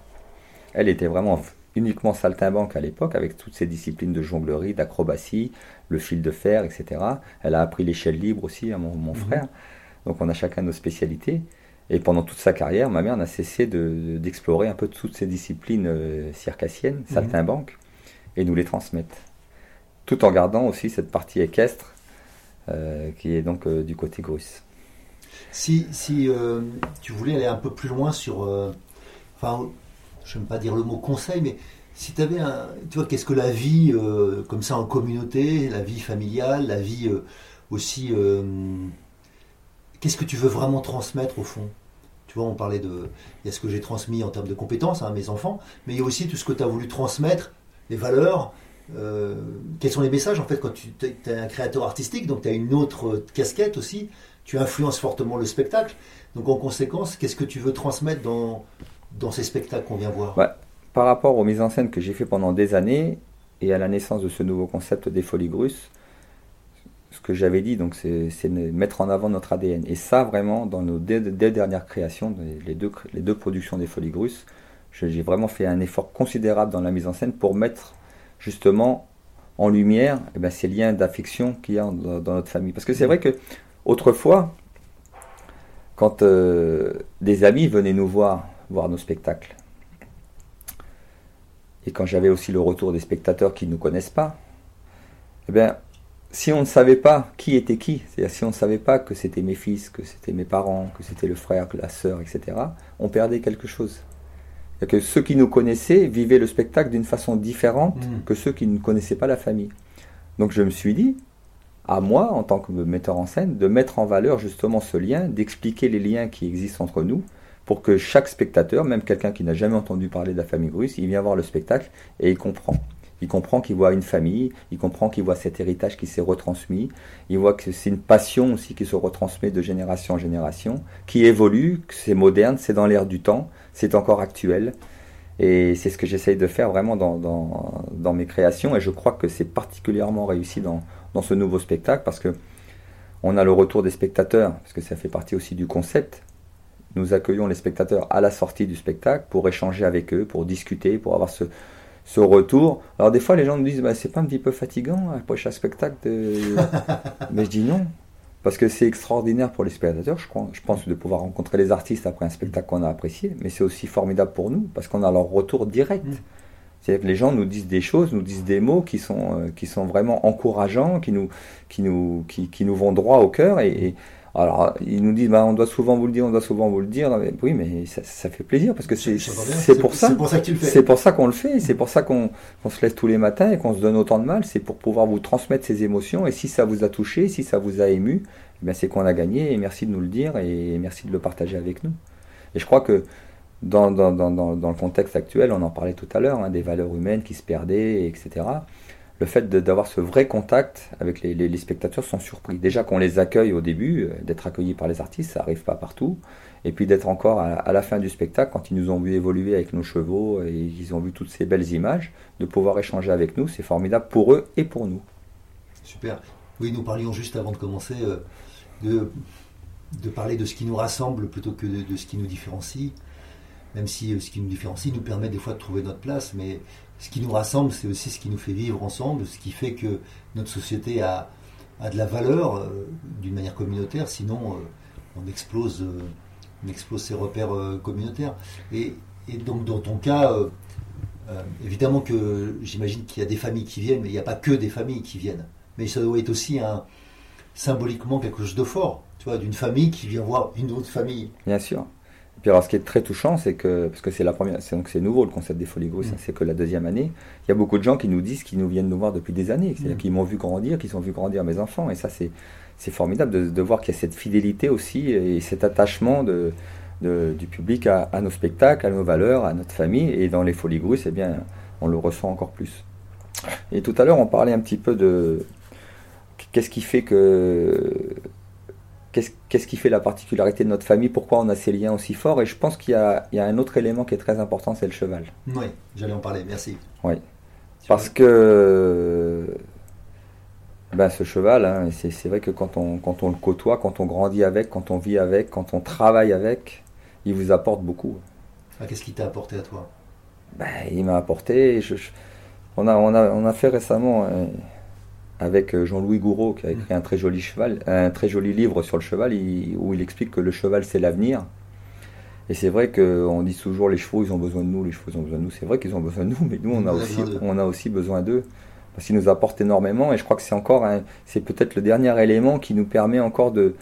Elle était vraiment uniquement saltimbanque à l'époque, avec toutes ces disciplines de jonglerie, d'acrobatie, le fil de fer, etc. Elle a appris l'échelle libre aussi à mon, mhm. frère. Donc on a chacun nos spécialités. Et pendant toute sa carrière, ma mère n'a cessé d'explorer un peu toutes ces disciplines euh, circassiennes, mhm. saltimbanques, et nous les transmettre. Tout en gardant aussi cette partie équestre euh, qui est donc euh, du côté grusse. Si, si tu voulais aller un peu plus loin sur. Enfin, je n'aime pas dire le mot conseil, mais si tu avais un. Tu vois, qu'est-ce que la vie, comme ça, en communauté, la vie familiale, la vie aussi. Qu'est-ce que tu veux vraiment transmettre au fond? Tu vois, on parlait de. Il y a ce que j'ai transmis en termes de compétences hein, à mes enfants, mais il y a aussi tout ce que tu as voulu transmettre, les valeurs, euh, quels sont les messages en fait quand tu es un créateur artistique, donc tu as une autre casquette aussi, tu influences fortement le spectacle. Donc en conséquence, qu'est-ce que tu veux transmettre dans, dans ces spectacles qu'on vient voir? Par rapport aux mises en scène que j'ai fait pendant des années et à la naissance de ce nouveau concept des folies grusses, ce que j'avais dit, donc c'est mettre en avant notre ADN. Et ça, vraiment, dans nos deux, dernières créations, les deux, productions des Folies Grusses, j'ai vraiment fait un effort considérable dans la mise en scène pour mettre justement en lumière eh ben, ces liens d'affection qu'il y a dans, notre famille. Parce que c'est vrai que autrefois, quand euh, des amis venaient nous voir, voir nos spectacles, et quand j'avais aussi le retour des spectateurs qui ne nous connaissent pas, eh bien, si on ne savait pas qui était qui, c'est-à-dire si on ne savait pas que c'était mes fils, que c'était mes parents, que c'était le frère, que la sœur, etc., on perdait quelque chose. Que ceux qui nous connaissaient vivaient le spectacle d'une façon différente mmh. que ceux qui ne connaissaient pas la famille. Donc je me suis dit, à moi, en tant que metteur en scène, de mettre en valeur justement ce lien, d'expliquer les liens qui existent entre nous, pour que chaque spectateur, même quelqu'un qui n'a jamais entendu parler de la famille russe, il vient voir le spectacle et il comprend. Il comprend qu'il voit une famille, il comprend qu'il voit cet héritage qui s'est retransmis, il voit que c'est une passion aussi qui se retransmet de génération en génération, qui évolue, c'est moderne, c'est dans l'air du temps, c'est encore actuel. Et c'est ce que j'essaye de faire vraiment dans, dans, mes créations. Et je crois que c'est particulièrement réussi dans, dans ce nouveau spectacle parce que on a le retour des spectateurs, parce que ça fait partie aussi du concept. Nous accueillons les spectateurs à la sortie du spectacle pour échanger avec eux, pour discuter, pour avoir ce, ce retour. Alors des fois les gens me disent bah, c'est pas un petit peu fatigant après chaque spectacle (laughs) Mais je dis non. Parce que c'est extraordinaire pour les spectateurs, je, crois, je pense, de pouvoir rencontrer les artistes après un spectacle qu'on a apprécié, mais c'est aussi formidable pour nous, parce qu'on a leur retour direct. Mm. C'est-à-dire que les gens nous disent des choses, nous disent des mots qui sont, euh, qui sont vraiment encourageants, qui nous, qui, nous, qui, qui nous vont droit au cœur, et, alors, ils nous disent, bah, on doit souvent vous le dire, on doit souvent vous le dire. oui, mais ça, ça, fait plaisir parce que c'est pour ça. C'est pour ça que tu le fais. C'est pour ça qu'on le fait. C'est pour ça qu'on se lève tous les matins et qu'on se donne autant de mal. C'est pour pouvoir vous transmettre ces émotions. Et si ça vous a touché, si ça vous a ému, eh c'est qu'on a gagné. Et merci de nous le dire et merci de le partager avec nous. Et je crois que dans, dans, dans, dans le contexte actuel, on en parlait tout à l'heure, hein, des valeurs humaines qui se perdaient, etc le fait d'avoir ce vrai contact avec les, spectateurs sont surpris. Déjà qu'on les accueille au début, euh, d'être accueillis par les artistes, ça n'arrive pas partout. Et puis d'être encore à, la fin du spectacle, quand ils nous ont vu évoluer avec nos chevaux et ils ont vu toutes ces belles images, de pouvoir échanger avec nous, c'est formidable pour eux et pour nous. Super. Oui, nous parlions juste avant de commencer euh, de, parler de ce qui nous rassemble plutôt que de, de ce qui nous différencie. Même si euh, ce qui nous différencie nous permet des fois de trouver notre place, mais ce qui nous rassemble, c'est aussi ce qui nous fait vivre ensemble, ce qui fait que notre société a, a de la valeur euh, d'une manière communautaire, sinon euh, on, explose, euh, on explose ses repères communautaires. Et, et, donc dans ton cas, évidemment que j'imagine qu'il y a des familles qui viennent, mais il n'y a pas que des familles qui viennent. Mais ça doit être aussi un, symboliquement quelque chose de fort, tu vois, d'une famille qui vient voir une autre famille. Bien sûr. Puis alors, ce qui est très touchant, c'est que, parce que c'est la première, c'est, donc c'est nouveau le concept des folies grosses, mm. c'est que la deuxième année, il y a beaucoup de gens qui nous disent qu'ils nous viennent nous voir depuis des années, c'est-à-dire mm. qu'ils m'ont vu grandir, qu'ils ont vu grandir mes enfants, et ça, c'est, c'est formidable de, de voir qu'il y a cette fidélité aussi et cet attachement de, du public à, nos spectacles, à nos valeurs, à notre famille, et dans les folies grosses, eh bien, on le ressent encore plus. Et tout à l'heure, on parlait un petit peu de qu'est-ce qui fait que qu'est-ce qui fait la particularité de notre famille, pourquoi on a ces liens aussi forts? Et je pense qu'il y, a un autre élément qui est très important, c'est le cheval. Oui, j'allais en parler, merci. Oui, parce que ben, ce cheval, hein, c'est vrai que quand on, quand on le côtoie, quand on grandit avec, quand on vit avec, quand on travaille avec, il vous apporte beaucoup. Ah, qu'est-ce qui t'a apporté à toi? Ben, Il m'a apporté, on, a, on, a, on a fait récemment... Euh, avec euh, Jean-Louis Gouraud qui a écrit mm. un très joli cheval, un très joli livre sur le cheval où il explique que le cheval c'est l'avenir. Et c'est vrai qu'on dit toujours les chevaux ils ont besoin de nous, les chevaux ils ont besoin de nous. C'est vrai qu'ils ont besoin de nous, mais nous on a aussi, on a aussi besoin d'eux parce qu'ils nous apportent énormément. Et je crois que c'est encore, c'est peut-être le dernier élément qui nous permet encore de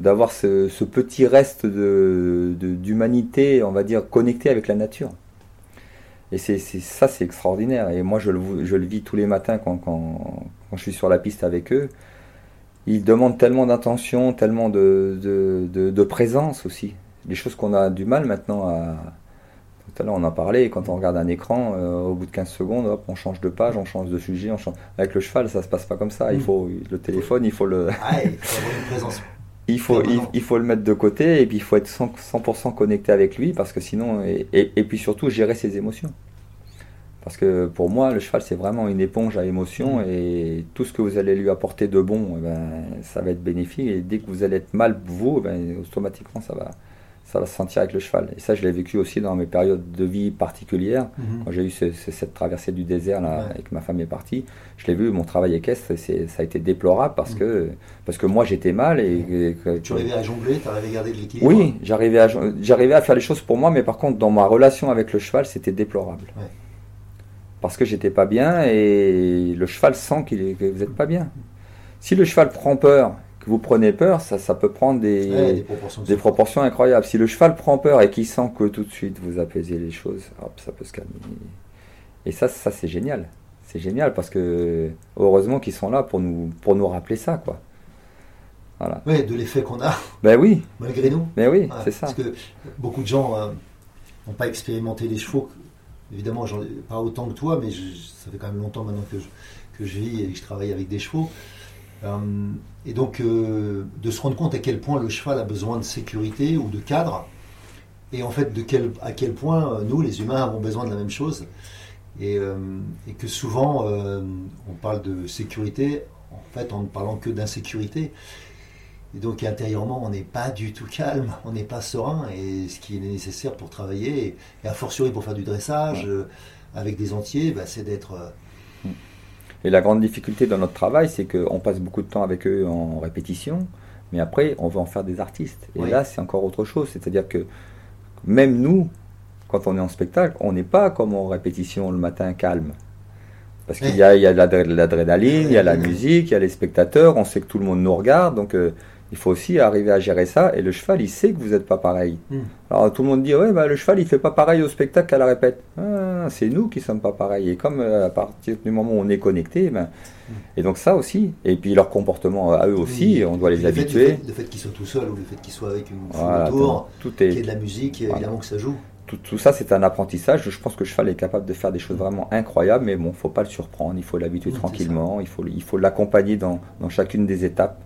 d'avoir ce, petit reste de, d'humanité, on va dire, connecté avec la nature. Et c'est, ça, c'est extraordinaire. Et moi, je le, je le vis tous les matins quand, quand, quand, je suis sur la piste avec eux. Ils demandent tellement d'intention, tellement de, de, de, présence aussi. Des choses qu'on a du mal maintenant à, Tout à l'heure, on en parlait, quand on regarde un écran, euh, au bout de 15 secondes, hop, on change de page, on change de sujet. On change... Avec le cheval, ça se passe pas comme ça. Il Mm. faut le téléphone, il faut le, Ah, il faut avoir une présence. (laughs) il faut, il, Permanent. il faut le mettre de côté et puis il faut être 100%, 100% connecté avec lui parce que sinon, et, et, et puis surtout gérer ses émotions. Parce que pour moi, le cheval, c'est vraiment une éponge à émotions et tout ce que vous allez lui apporter de bon, eh ben, ça va être bénéfique. Et dès que vous allez être mal, vous, eh ben, automatiquement, ça va, ça va se sentir avec le cheval. Et ça, je l'ai vécu aussi dans mes périodes de vie particulières. Mhm. Quand j'ai eu ce- ce- cette traversée du désert là, Ouais. et que ma femme est partie, je l'ai vu, mon travail équestre, ça a été déplorable parce, Mhm. que, parce que moi j'étais mal et, et que- Tu arrivais à jongler, tu arrivais à garder de l'équilibre. oui, j'arrivais à, j'arrivais à faire les choses pour moi, mais par contre, dans ma relation avec le cheval, c'était déplorable. Ouais. Parce que j'étais pas bien et le cheval sent est, que vous n'êtes pas bien. Si le cheval prend peur, que vous prenez peur, ça, ça peut prendre des, Ouais, des proportions. de des proportions incroyables. Si le cheval prend peur et qu'il sent que tout de suite vous apaisez les choses, hop, ça peut se calmer. Et ça, ça c'est génial. C'est génial parce que heureusement qu'ils sont là pour nous, pour nous rappeler ça, quoi. Voilà. Ouais, de l'effet qu'on a, Ben oui, malgré nous. mais oui, Ouais, c'est ça. Parce que beaucoup de gens euh, n'ont pas expérimenté les chevaux. Évidemment, pas autant que toi, mais ça fait quand même longtemps maintenant que je, que je vis et que je travaille avec des chevaux. Euh, et donc, euh, de se rendre compte à quel point le cheval a besoin de sécurité ou de cadre, et en fait, de quel, à quel point euh, nous, les humains, avons besoin de la même chose. Et, et que souvent, on parle de sécurité, en fait, en ne parlant que d'insécurité. Et donc intérieurement, on n'est pas du tout calme, (laughs) on n'est pas serein, et ce qui est nécessaire pour travailler, et, et a fortiori pour faire du dressage euh, avec des entiers, bah, c'est d'être... euh, Et la grande difficulté dans notre travail, c'est qu'on passe beaucoup de temps avec eux en répétition, mais après, on veut en faire des artistes. Et Oui. là, c'est encore autre chose. C'est-à-dire que même nous, quand on est en spectacle, on n'est pas comme en répétition le matin calme. Parce qu'il y a, il y a l'adrénaline, il y a la musique, il y a les spectateurs, on sait que tout le monde nous regarde, donc euh, il faut aussi arriver à gérer ça. Et le cheval, il sait que vous n'êtes pas pareil. Hmm. Alors tout le monde dit, ouais, bah, le cheval, il fait pas pareil au spectacle qu'à la répète. Ah, c'est nous qui sommes pas pareils. Et comme euh, à partir du moment où on est connecté, ben, et donc ça aussi. Et puis leur comportement à eux aussi, Oui. on doit les le habituer. Le fait, le fait qu'ils soient tout seuls ou le fait qu'ils soient avec une foule Voilà, autour, tout qu'il y ait est de la musique, évidemment que ça joue. tout, tout ça, c'est un apprentissage. Je pense que le cheval est capable de faire des choses vraiment incroyables, mais bon, faut pas le surprendre. Il faut l'habituer Oui, tranquillement. Il faut, il faut l'accompagner dans, dans chacune des étapes.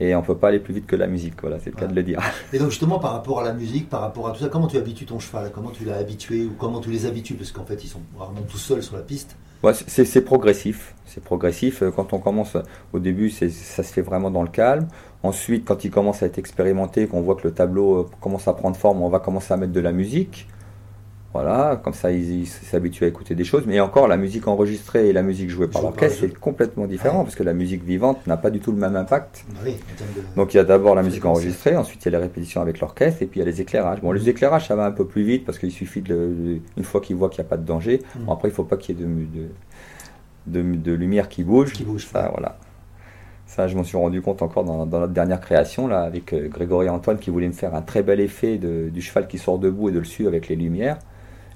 Et on peut pas aller plus vite que la musique. Voilà, c'est le cas de le dire. Et donc justement par rapport à la musique, par rapport à tout ça, comment tu habitues ton cheval? Comment tu l'as habitué ou comment tu les habitues? Parce qu'en fait ils sont rarement tout seuls sur la piste. Ouais, c'est progressif. C'est progressif. Euh, Quand on commence euh, au début, ça se fait vraiment dans le calme. Ensuite, quand il commence à être expérimenté, qu'on voit que le tableau euh, commence à prendre forme, on va commencer à mettre de la musique. Voilà, comme ça, ils s'habituent à écouter des choses. Mais encore, la musique enregistrée et la musique jouée par l'orchestre, c'est complètement différent Ouais. parce que la musique vivante n'a pas du tout le même impact. Oui, de- Donc il y a d'abord la musique enregistrée, ensuite il y a les répétitions avec l'orchestre, et puis il y a les éclairages. Bon, les éclairages, ça va un peu plus vite parce qu'il suffit, de, une fois qu'ils voient qu'il n'y a pas de danger, Mm. bon, après il ne faut pas qu'il y ait de, lumière qui bouge. Qui bouge, Ça, ouais. voilà. Ça, je m'en suis rendu compte encore dans, dans notre dernière création, là, avec euh, Grégory Antoine, qui voulaient me faire un très bel effet de- du cheval qui sort debout et de le suivre avec les lumières.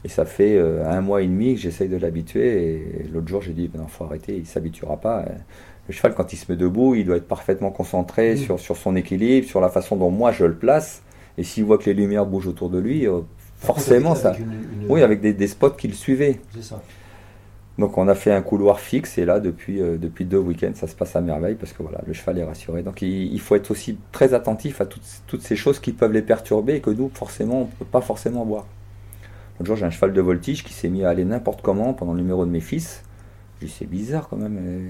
Et ça fait euh, un mois et demi que j'essaye de l'habituer. Et l'autre jour, j'ai dit, ben non, faut arrêter, il s'habituera pas. Euh, Le cheval, quand il se met debout, il doit être parfaitement concentré Mm. sur, sur son équilibre, sur la façon dont moi je le place. Et s'il voit que les lumières bougent autour de lui, euh, forcément, Avec- ça. avec une- une- Oui, avec des, des spots qui le suivaient. C'est ça. Donc on a fait un couloir fixe et là depuis, euh, depuis deux week-ends ça se passe à merveille parce que voilà le cheval est rassuré. Donc il, il faut être aussi très attentif à toutes, toutes ces choses qui peuvent les perturber et que nous forcément on ne peut pas forcément voir. L'autre jour j'ai un cheval de voltige qui s'est mis à aller n'importe comment pendant le numéro de mes fils. Dit c'est bizarre quand même. euh.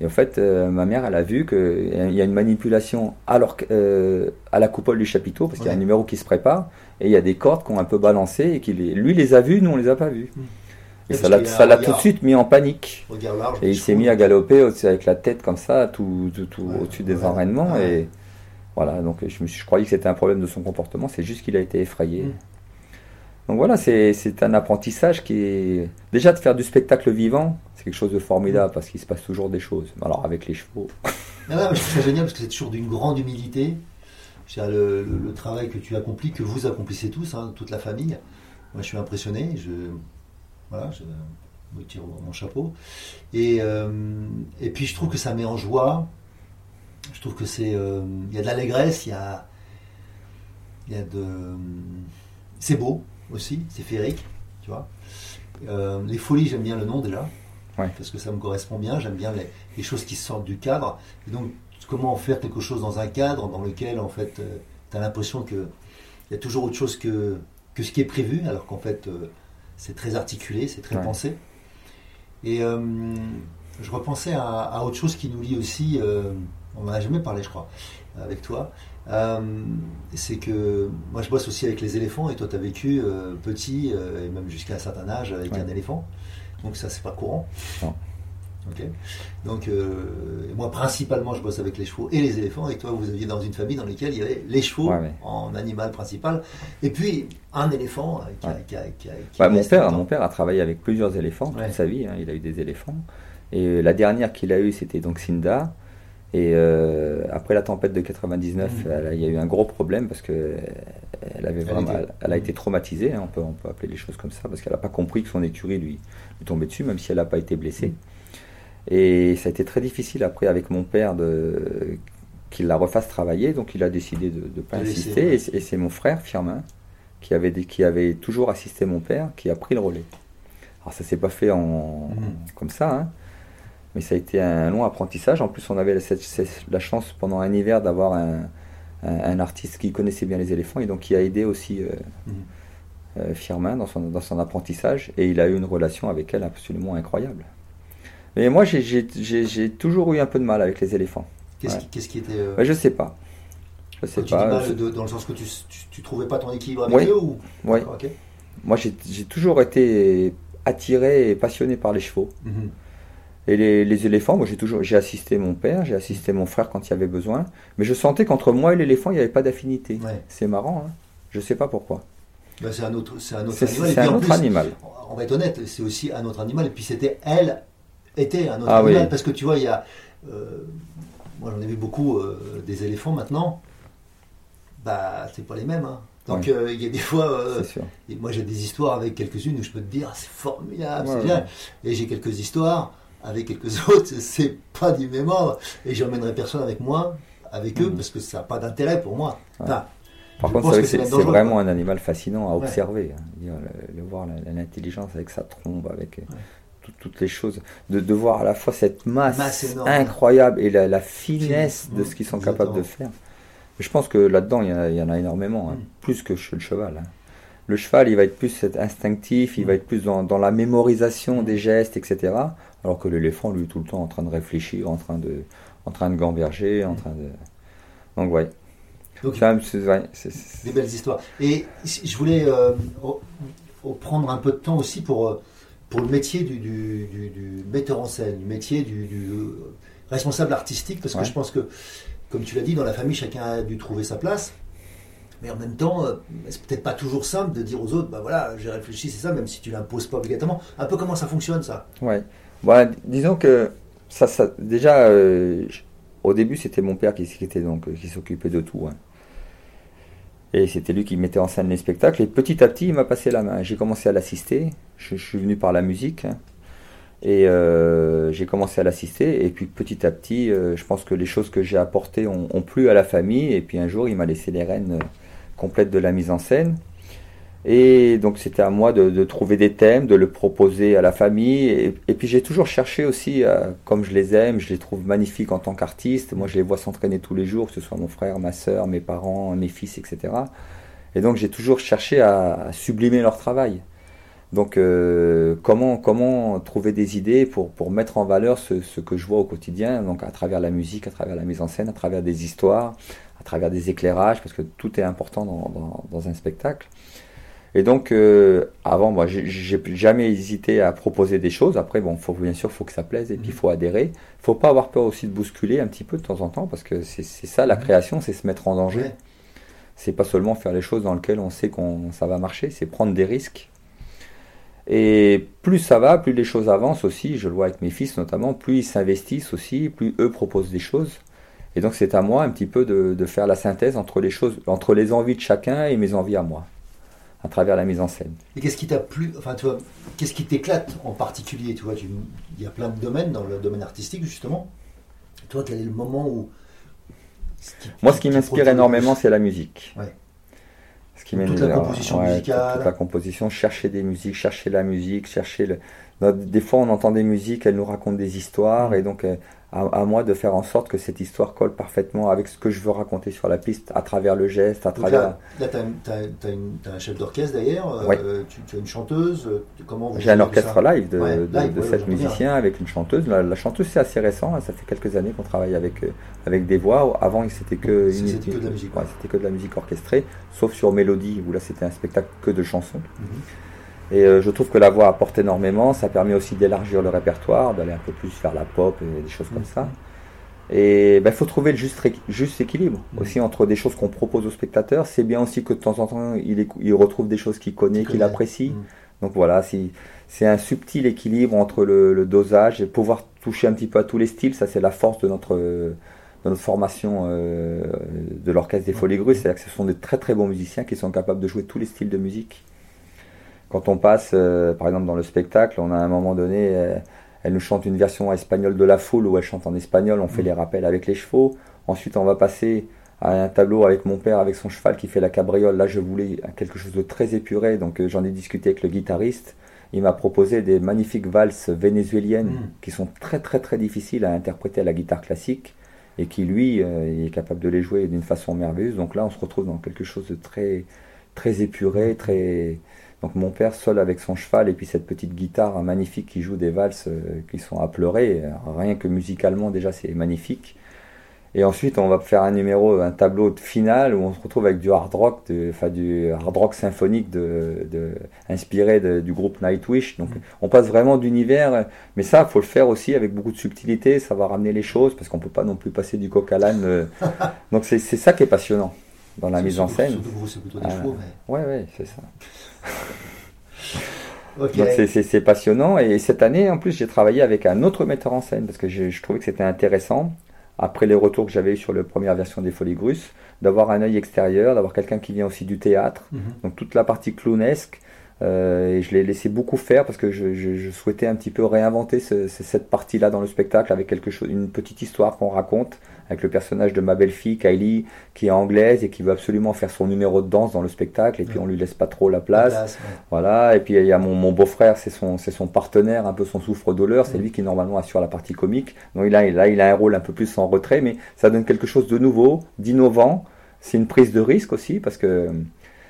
Et en fait euh, ma mère elle a vu qu'il y a une manipulation à, euh, la coupole du chapiteau parce qu'il y a un numéro qui se prépare et il y a des cordes qui ont un peu balancé et qu'il les- lui les a vues, nous on les a pas vues. Mm. Et Parce ça l'a tout de suite mis en panique. Large. Et il je s'est mis à galoper avec la tête comme ça, tout, tout- tout Ouais, au-dessus des ouais, enraînements. Et voilà, donc je, me suis, je croyais que c'était un problème de son comportement, c'est juste qu'il a été effrayé. Mm. Donc voilà, c'est un apprentissage qui est. Déjà de faire du spectacle vivant, c'est quelque chose de formidable parce qu'il se passe toujours des choses. Alors avec les chevaux. (laughs) Non, mais je trouve ça génial parce que c'est toujours d'une grande humilité. Le, travail que tu accomplis, que vous accomplissez tous, hein, toute la famille. Moi, je suis impressionné. Je, voilà, je me tire mon chapeau. Et, euh, puis, je trouve que ça met en joie. Je trouve que c'est, euh, il y a de l'allégresse, il y a, il y a de, c'est beau aussi, c'est féerique. Tu vois Euh, les folies, j'aime bien le nom déjà. Ouais. Parce que ça me correspond bien. J'aime bien les, les choses qui sortent du cadre. Et donc, comment faire quelque chose dans un cadre dans lequel, en fait, tu as l'impression qu'il y a toujours autre chose que, que ce qui est prévu, alors qu'en fait, euh, c'est très articulé, c'est très Ouais. pensé. Et euh, je repensais à, à autre chose qui nous lie aussi, euh, on n'en a jamais parlé, je crois, avec toi. Euh, c'est que moi, je bosse aussi avec les éléphants, et toi, tu as vécu euh, petit, euh, et même jusqu'à un certain âge, avec Ouais. un éléphant. Donc, ça, c'est pas courant. Non. Ok. Donc, moi, principalement, je bosse avec les chevaux et les éléphants. Et toi, vous aviez dans une famille dans laquelle il y avait les chevaux Ouais, ouais. en animal principal, et puis un éléphant qui, a- Ouais. qui a- qui a- qui Bah, mon, père, mon père a travaillé avec plusieurs éléphants toute sa vie. hein, il a eu des éléphants. Et la dernière qu'il a eue, c'était donc Cinda. Et euh, après la tempête de 99, Mhm. elle a- il y a eu un gros problème parce que elle avait Elle vraiment, était- elle, elle a été traumatisée. hein, on, peut, on peut appeler les choses comme ça parce qu'elle n'a pas compris que son écurie lui, lui tombait dessus, même si elle n'a pas été blessée. Mhm. Et ça a été très difficile après avec mon père de qu'il la refasse travailler. Donc il a décidé de ne pas insister. ouais. Et c'est- mon frère, Firmin, qui avait, qui avait toujours assisté mon père, qui a pris le relais. Alors ça s'est pas fait en, Mhm. comme ça, hein, mais ça a été un long apprentissage. En plus, on avait cette- cette- la chance pendant un hiver d'avoir un, un- un artiste qui connaissait bien les éléphants et donc qui a aidé aussi euh, Mhm. euh, Firmin dans son, dans son apprentissage et il a eu une relation avec elle absolument incroyable. Mais moi, j'ai- toujours eu un peu de mal avec les éléphants. Qu'est-ce Ouais. qui, était. euh, Mais je sais pas. Je sais tu pas. dis mal dans le sens que tu, tu, tu trouvais pas ton équilibre avec Oui. eux ou ouais. D'accord, ok. Moi, j'ai j'ai toujours été attiré et passionné par les chevaux. Mhm. Et les, les éléphants, moi j'ai toujours j'ai assisté mon père, j'ai assisté mon frère quand il y avait besoin, mais je sentais qu'entre moi et l'éléphant il n'y avait pas d'affinité. Ouais. C'est marrant, hein je sais pas pourquoi. Bah, c'est un autre, c'est un autre C'est animal. Et puis, un autre plus, animal. On va être honnête, c'est aussi un autre animal. Et puis c'était elle était un autre Ah animal oui. parce que tu vois, il y a, euh, moi j'en ai vu beaucoup euh, des éléphants maintenant. Bah c'est pas les mêmes. hein. Donc euh, il y a des fois, euh, et moi j'ai des histoires avec quelques-unes où je peux te dire c'est formidable, Ouais, c'est ouais. génial. Et j'ai quelques histoires avec quelques (laughs) autres, c'est pas du même ordre. Et j'emmènerai personne avec moi, avec eux, Mhm. parce que ça n'a pas d'intérêt pour moi. Ouais. Enfin, Par contre, c'est vraiment un animal fascinant à Ouais. observer. hein. Le, le voir, l'intelligence avec sa trombe, avec euh, Ouais. tout- toutes les choses. De, de voir à la fois cette masse, incroyable et la, la finesse Fine. de ce qu'ils sont capables de faire. Je pense que là-dedans, il y, en a- il y en a énormément, hein. Mm. plus que chez le cheval. hein. Le cheval, il va être plus instinctif, il Mm. va être plus dans, dans la mémorisation des gestes, etc. Alors que l'éléphant, lui, est tout le temps en train de réfléchir, en train de, en train de gamberger, en train de. Donc, ouais. donc, C'est ouais, c'est- c'est- des belles histoires. Et je voulais euh, re- reprendre un peu de temps aussi pour, euh, pour le métier du, du- du- du metteur en scène, du métier du, euh, responsable artistique, parce que je pense que, comme tu l'as dit, dans la famille, chacun a dû trouver sa place. Mais en même temps, c'est peut-être pas toujours simple de dire aux autres, bah voilà, j'ai réfléchi, c'est ça, même si tu l'imposes pas obligatoirement. Un peu comment ça fonctionne ça? Ouais. Bon, disons que ça, ça déjà, euh, au début, c'était mon père qui, était donc qui s'occupait de tout. hein. Et c'était lui qui mettait en scène les spectacles. Et petit à petit, il m'a passé la main. J'ai commencé à l'assister. Je, suis venu par la musique. hein. Et euh, j'ai commencé à l'assister. Et puis petit à petit, euh, je pense que les choses que j'ai apportées ont, plu à la famille. Et puis un jour, il m'a laissé les rênes euh, complètes de la mise en scène. Et donc c'était à moi de, de trouver des thèmes, de le proposer à la famille. Et, puis j'ai toujours cherché aussi, euh, comme je les aime, je les trouve magnifiques en tant qu'artistes. Moi je les vois s'entraîner tous les jours, que ce soit mon frère, ma soeur, mes parents, mes fils, etc. Et donc j'ai toujours cherché à, à sublimer leur travail. Donc euh, comment, comment trouver des idées pour, pour mettre en valeur ce, ce que je vois au quotidien, donc à travers la musique, à travers la mise en scène, à travers des histoires, à travers des éclairages, parce que tout est important dans, dans, dans un spectacle. Et donc, euh, avant, moi, j'ai- jamais hésité à proposer des choses. Après, bon, faut, bien sûr, faut que ça plaise et puis il faut adhérer. faut pas avoir peur aussi de bousculer un petit peu de temps en temps, parce que c'est ça la Mhm. création, c'est se mettre en danger. Ouais. C'est pas seulement faire les choses dans lesquelles on sait qu'on ça va marcher, c'est prendre des risques. Et plus ça va, plus les choses avancent aussi. Je le vois avec mes fils notamment. Plus ils s'investissent aussi, plus eux proposent des choses. Et donc c'est à moi un petit peu de, de faire la synthèse entre les choses, entre les envies de chacun et mes envies à moi, à travers la mise en scène. Et qu'est-ce qui t'a plu Enfin, tu vois, qu'est-ce qui t'éclate en particulier Tu vois, il y a plein de domaines dans le domaine artistique justement. Toi, quel est le moment où Moi, ce qui qui m'inspire énormément, c'est la musique. Ouais. Ce qui Toute la composition ouais, musicale. toute, toute la composition, chercher des musiques, chercher la musique, chercher le. Dans- Des fois, on entend des musiques, elles nous racontent des histoires, et donc euh, à, à moi de faire en sorte que cette histoire colle parfaitement avec ce que je veux raconter sur la piste, à travers le geste, à Donc travers. là, là tu as, un chef d'orchestre d'ailleurs, euh, tu, tu as une chanteuse, comment J'ai un orchestre live de, Ouais, de- live, de ouais, sept j'entends bien. musiciens avec une chanteuse. La, la chanteuse, c'est assez récent, hein, ça fait quelques années qu'on travaille avec, euh, avec des voix. Avant, c'était que, C'était que de la musique, ouais, ouais. c'était que de la musique orchestrée, sauf sur Mélodie, où là, c'était un spectacle que de chansons. Mhm. Et euh, je trouve que la voix apporte énormément. Ça permet aussi d'élargir le répertoire, d'aller un peu plus vers la pop et des choses comme Mhm. ça. Et il faut trouver le juste, équilibre Mhm. aussi entre des choses qu'on propose au spectateur. C'est bien aussi que de temps en temps, il, retrouve des choses qu'il connaît, Qu'il apprécie. Mhm. Donc voilà, c'est un subtil équilibre entre le, le dosage et pouvoir toucher un petit peu à tous les styles. Ça, c'est la force de notre, de notre formation euh, de l'orchestre des Folies Grusses. C'est-à-dire que ce sont des très très bons musiciens qui sont capables de jouer tous les styles de musique. Quand on passe, euh, par exemple, dans le spectacle, on a à un moment donné, euh, elle nous chante une version espagnole de la foule où elle chante en espagnol, on fait Mhm. les rappels avec les chevaux. Ensuite, on va passer à un tableau avec mon père, avec son cheval qui fait la cabriole. Là, je voulais quelque chose de très épuré, donc euh, j'en ai discuté avec le guitariste. Il m'a proposé des magnifiques valses vénézuéliennes Mhm. qui sont très très très difficiles à interpréter à la guitare classique et qui lui euh, est capable de les jouer d'une façon merveilleuse. Donc là, on se retrouve dans quelque chose de très très épuré, très donc mon père seul avec son cheval et puis cette petite guitare magnifique qui joue des valses euh, qui sont à pleurer. Rien que musicalement déjà c'est magnifique. Et ensuite on va faire un numéro, un tableau de finale où on se retrouve avec du hard rock, de- enfin du hard rock symphonique de, de- inspiré du groupe Nightwish. Donc on passe vraiment d'univers, mais ça faut le faire aussi avec beaucoup de subtilité. Ça va ramener les choses parce qu'on peut pas non plus passer du coq à l'âne. euh. (laughs) Donc c'est ça qui est passionnant dans la mise en scène. C'est plutôt des Ah. chevaux. Mais... Ouais ouais c'est ça. (laughs) Ok. Donc c'est- passionnant et cette année en plus j'ai travaillé avec un autre metteur en scène parce que je, je trouvais que c'était intéressant après les retours que j'avais eu sur la première version des Folies Grusses d'avoir un œil extérieur, d'avoir quelqu'un qui vient aussi du théâtre, Mhm. donc toute la partie clownesque euh, et je l'ai laissé beaucoup faire parce que je, je- je souhaitais un petit peu réinventer ce- ce- cette partie-là dans le spectacle avec quelque chose, une petite histoire qu'on raconte avec le personnage de ma belle-fille Kylie qui est anglaise et qui veut absolument faire son numéro de danse dans le spectacle et puis on lui laisse pas trop la La place. ouais. Voilà, et puis il y a mon, mon beau-frère, c'est son, c'est son partenaire, un peu son souffre-douleur, c'est lui qui normalement assure la partie comique. Donc là, il a, il a un rôle un peu plus en retrait, mais ça donne quelque chose de nouveau, d'innovant. C'est une prise de risque aussi, parce que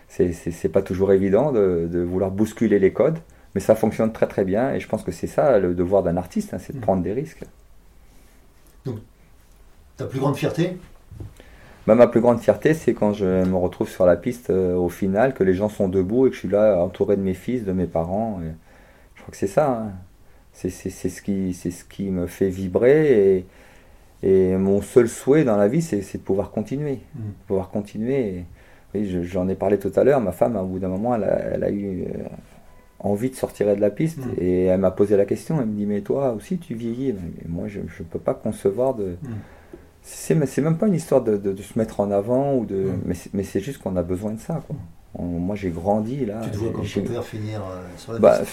c'est, c'est, pas toujours évident de, de vouloir bousculer les codes, mais ça fonctionne très très bien, et je pense que c'est ça le devoir d'un artiste, hein, c'est de Mm. prendre des risques. Ta plus grande fierté Bah, ma plus grande fierté, c'est quand je me retrouve sur la piste euh, au final, que les gens sont debout et que je suis là entouré de mes fils, de mes parents. et je crois que c'est ça. hein. C'est ce, qui- c'est ce qui me fait vibrer. Et, et mon seul souhait dans la vie, c'est de pouvoir continuer. Mm. De pouvoir continuer. Je- j'en ai parlé tout à l'heure. Ma femme, au bout d'un moment, elle a, elle a eu euh, envie de sortir de la piste. Mm. Et elle m'a posé la question. Elle me dit Mais toi aussi, tu vieillis. Et moi, je ne peux pas concevoir de. Mm. C'est même pas une histoire de, de- de se mettre en avant, ou de, Mm. mais c'est- juste qu'on a besoin de ça. Quoi. On- moi, j'ai grandi là. Tu te vois comme finir euh, sur la bah, piste.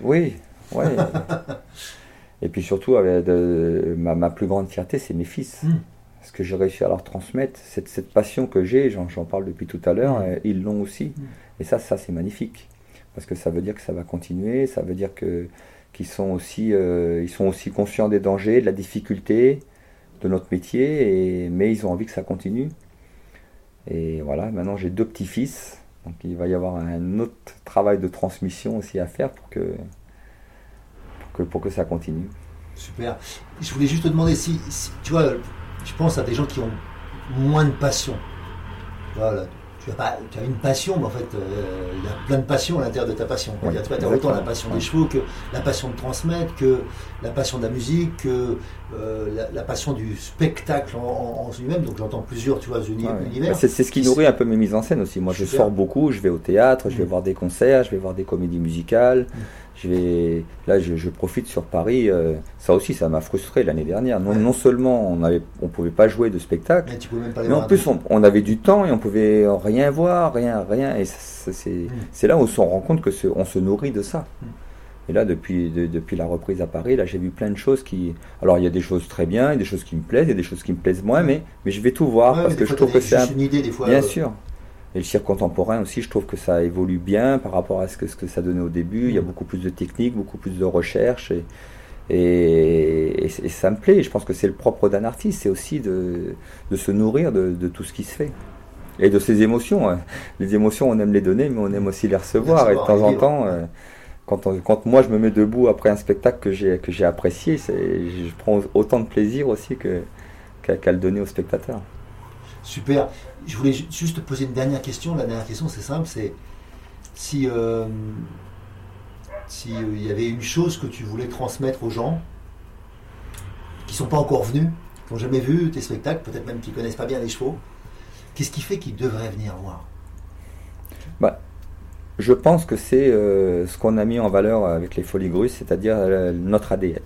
oui, ouais. (laughs) Et puis surtout, de- ma, ma plus grande fierté, c'est mes fils. Mm. Ce que j'ai réussi à leur transmettre, cette, cette passion que j'ai, j'en parle depuis tout à l'heure, Mm. euh, ils l'ont aussi. Mm. Et ça, ça c'est magnifique. Parce que ça veut dire que ça va continuer, ça veut dire que qu'ils sont aussi, euh, ils sont aussi conscients des dangers, de la difficulté de notre métier, et, mais ils ont envie que ça continue. Et voilà, maintenant j'ai deux petits-fils, donc il va y avoir un autre travail de transmission aussi à faire pour que, pour que, pour que ça continue. Super. Je voulais juste te demander si, si- tu vois, je pense à des gens qui ont moins de passion. Voilà. Tu as, pas, tu as une passion, mais en fait, euh, il y a plein de passions à l'intérieur de ta passion. Tu as autant la passion des chevaux que la passion de transmettre, que la passion de la musique, que euh, la, la passion du spectacle en, en- en lui-même. Donc j'entends plusieurs, tu vois, uni- univers. Bah, C'est c'est ce qui nourrit un peu mes mises en scène aussi. Moi, je sors beaucoup, je vais au théâtre, je vais Mm. voir des concerts, je vais voir des comédies musicales. Mm. Je vais là, je, je profite sur Paris. euh, ça aussi, ça m'a frustré l'année dernière. Non, Ouais. non seulement on avait, on pouvait pas jouer de spectacle, Mais tu peux même pas les mais en plus on, on avait du temps et on pouvait rien voir, rien, rien. Et c'est Mm. c'est là où on se rend compte que on se nourrit de ça. Mm. Et là, depuis, de- depuis la reprise à Paris, là, j'ai vu plein de choses qui. Alors, il y a des choses très bien, il y a des choses qui me plaisent, il y a des choses qui me plaisent moins, mais, mais je vais tout voir Ouais, parce que je trouve que c'est une idée des fois. Bien euh, sûr. Et le cirque contemporain aussi, je trouve que ça évolue bien par rapport à ce que, ce que ça donnait au début. Il y a beaucoup plus de techniques, beaucoup plus de recherche. Et, et, ça me plaît. Je pense que c'est le propre d'un artiste, c'est aussi de, de, se nourrir de, de, tout ce qui se fait. Et de ses émotions. Hein. Les émotions, on aime les donner, mais on aime aussi les recevoir. Et de temps en temps, euh, quand, quand, moi je me mets debout après un spectacle que j'ai que j'ai apprécié, je prends autant de plaisir aussi que qu'à le donner au spectateur. Super. Je voulais juste te poser une dernière question. La dernière question, c'est simple, c'est si euh, s'il euh, y avait une chose que tu voulais transmettre aux gens qui sont pas encore venus, qui n'ont jamais vu tes spectacles, peut-être même qui connaissent pas bien les chevaux, qu'est-ce qui fait qu'ils devraient venir voir? Bah, Je pense que c'est euh, ce qu'on a mis en valeur avec les Folies Grusses, c'est-à-dire notre ADN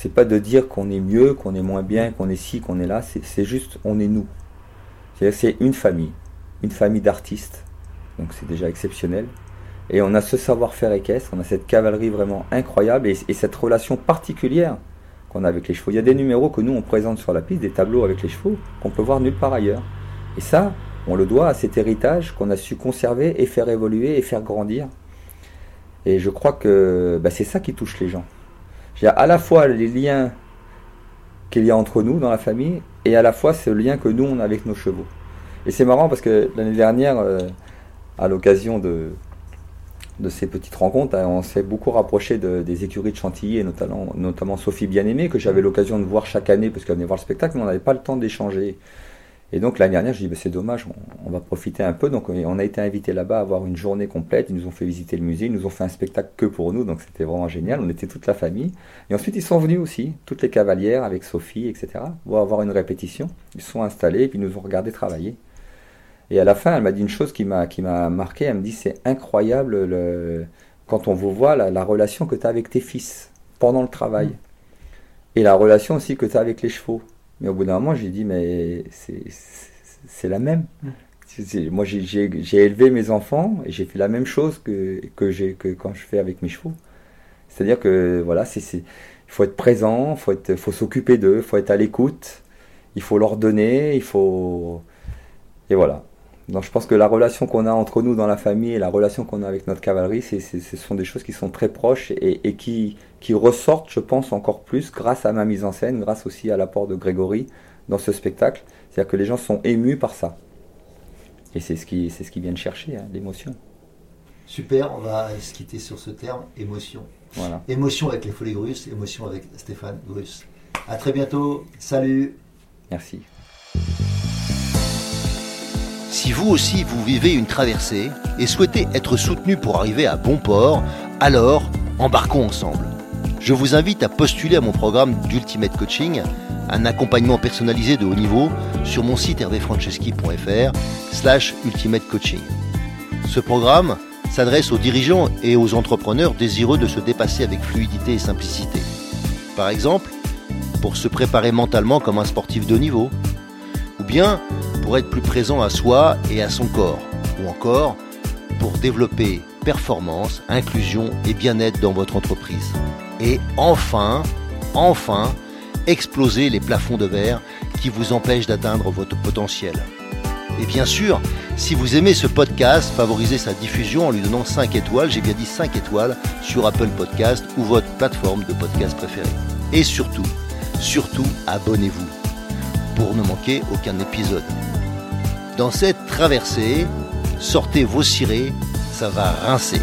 c'est pas de dire qu'on est mieux, qu'on est moins bien, qu'on est ci, qu'on est là, c'est juste on est nous. C'est une famille, une famille d'artistes, donc c'est déjà exceptionnel. Et on a ce savoir-faire équestre, on a cette cavalerie vraiment incroyable et, cette relation particulière qu'on a avec les chevaux. Il y a des numéros que nous on présente sur la piste, des tableaux avec les chevaux qu'on peut voir nulle part ailleurs. Et ça, on le doit à cet héritage qu'on a su conserver et faire évoluer et faire grandir. Et je crois que bah, c'est ça qui touche les gens. Il y a à la fois les liens qu'il y a entre nous dans la famille et à la fois ce lien que nous on a avec nos chevaux. Et c'est marrant parce que l'année dernière, euh, à l'occasion de, ces petites rencontres, hein, on s'est beaucoup rapproché des écuries de Chantilly et notamment, notamment Sophie Bien-Aimée, que j'avais l'occasion de voir chaque année parce qu'elle venait voir le spectacle, mais on n'avait pas le temps d'échanger. Et donc l'année dernière, je dis, bah, c'est dommage, on, va profiter un peu. Donc on a été invité là-bas à avoir une journée complète. Ils nous ont fait visiter le musée, ils nous ont fait un spectacle que pour nous, donc c'était vraiment génial. On était toute la famille. Et ensuite, ils sont venus aussi, toutes les cavalières avec Sophie, etc., pour avoir une répétition. Ils se sont installés et puis ils nous ont regardé travailler. Et à la fin, elle m'a dit une chose qui m'a qui m'a marqué. Elle me dit, c'est incroyable le, quand on vous voit la, relation que tu as avec tes fils pendant le travail. Mmh. Et la relation aussi que tu as avec les chevaux. Mais au bout d'un moment, j'ai dit, mais c'est la même. Mm. Moi, j'ai élevé mes enfants et j'ai fait la même chose que, que, que quand je fais avec mes chevaux. C'est-à-dire que, voilà, il faut être présent, il faut, faut s'occuper d'eux, il faut être à l'écoute, il faut leur donner, il faut. Et voilà. Donc je pense que la relation qu'on a entre nous dans la famille et la relation qu'on a avec notre cavalerie, c'est, ce sont des choses qui sont très proches et, et qui, qui, ressortent, je pense, encore plus grâce à ma mise en scène, grâce aussi à l'apport de Grégory dans ce spectacle. C'est-à-dire que les gens sont émus par ça. Et c'est ce qui, c'est ce qu'ils viennent chercher, hein, l'émotion. Super, on va se quitter sur ce terme, émotion. Voilà. Émotion avec les Folies Grusses, émotion avec Stéphane Grus. À très bientôt, salut. Merci. Si vous aussi vous vivez une traversée et souhaitez être soutenu pour arriver à bon port, alors embarquons ensemble. Je vous invite à postuler à mon programme d'Ultimate Coaching, un accompagnement personnalisé de haut niveau sur mon site hervéfranceschi.fr slash ultimate coaching. Ce programme s'adresse aux dirigeants et aux entrepreneurs désireux de se dépasser avec fluidité et simplicité. Par exemple, pour se préparer mentalement comme un sportif de haut niveau, ou bien pour être plus présent à soi et à son corps, ou encore pour développer performance, inclusion et bien-être dans votre entreprise. Et enfin, enfin, exploser les plafonds de verre qui vous empêchent d'atteindre votre potentiel. Et bien sûr, si vous aimez ce podcast, favorisez sa diffusion en lui donnant 5 étoiles, j'ai bien dit 5 étoiles, sur Apple Podcast ou votre plateforme de podcast préférée. Et surtout, surtout, abonnez-vous pour ne manquer aucun épisode. Dans cette traversée, sortez vos cirés, ça va rincer.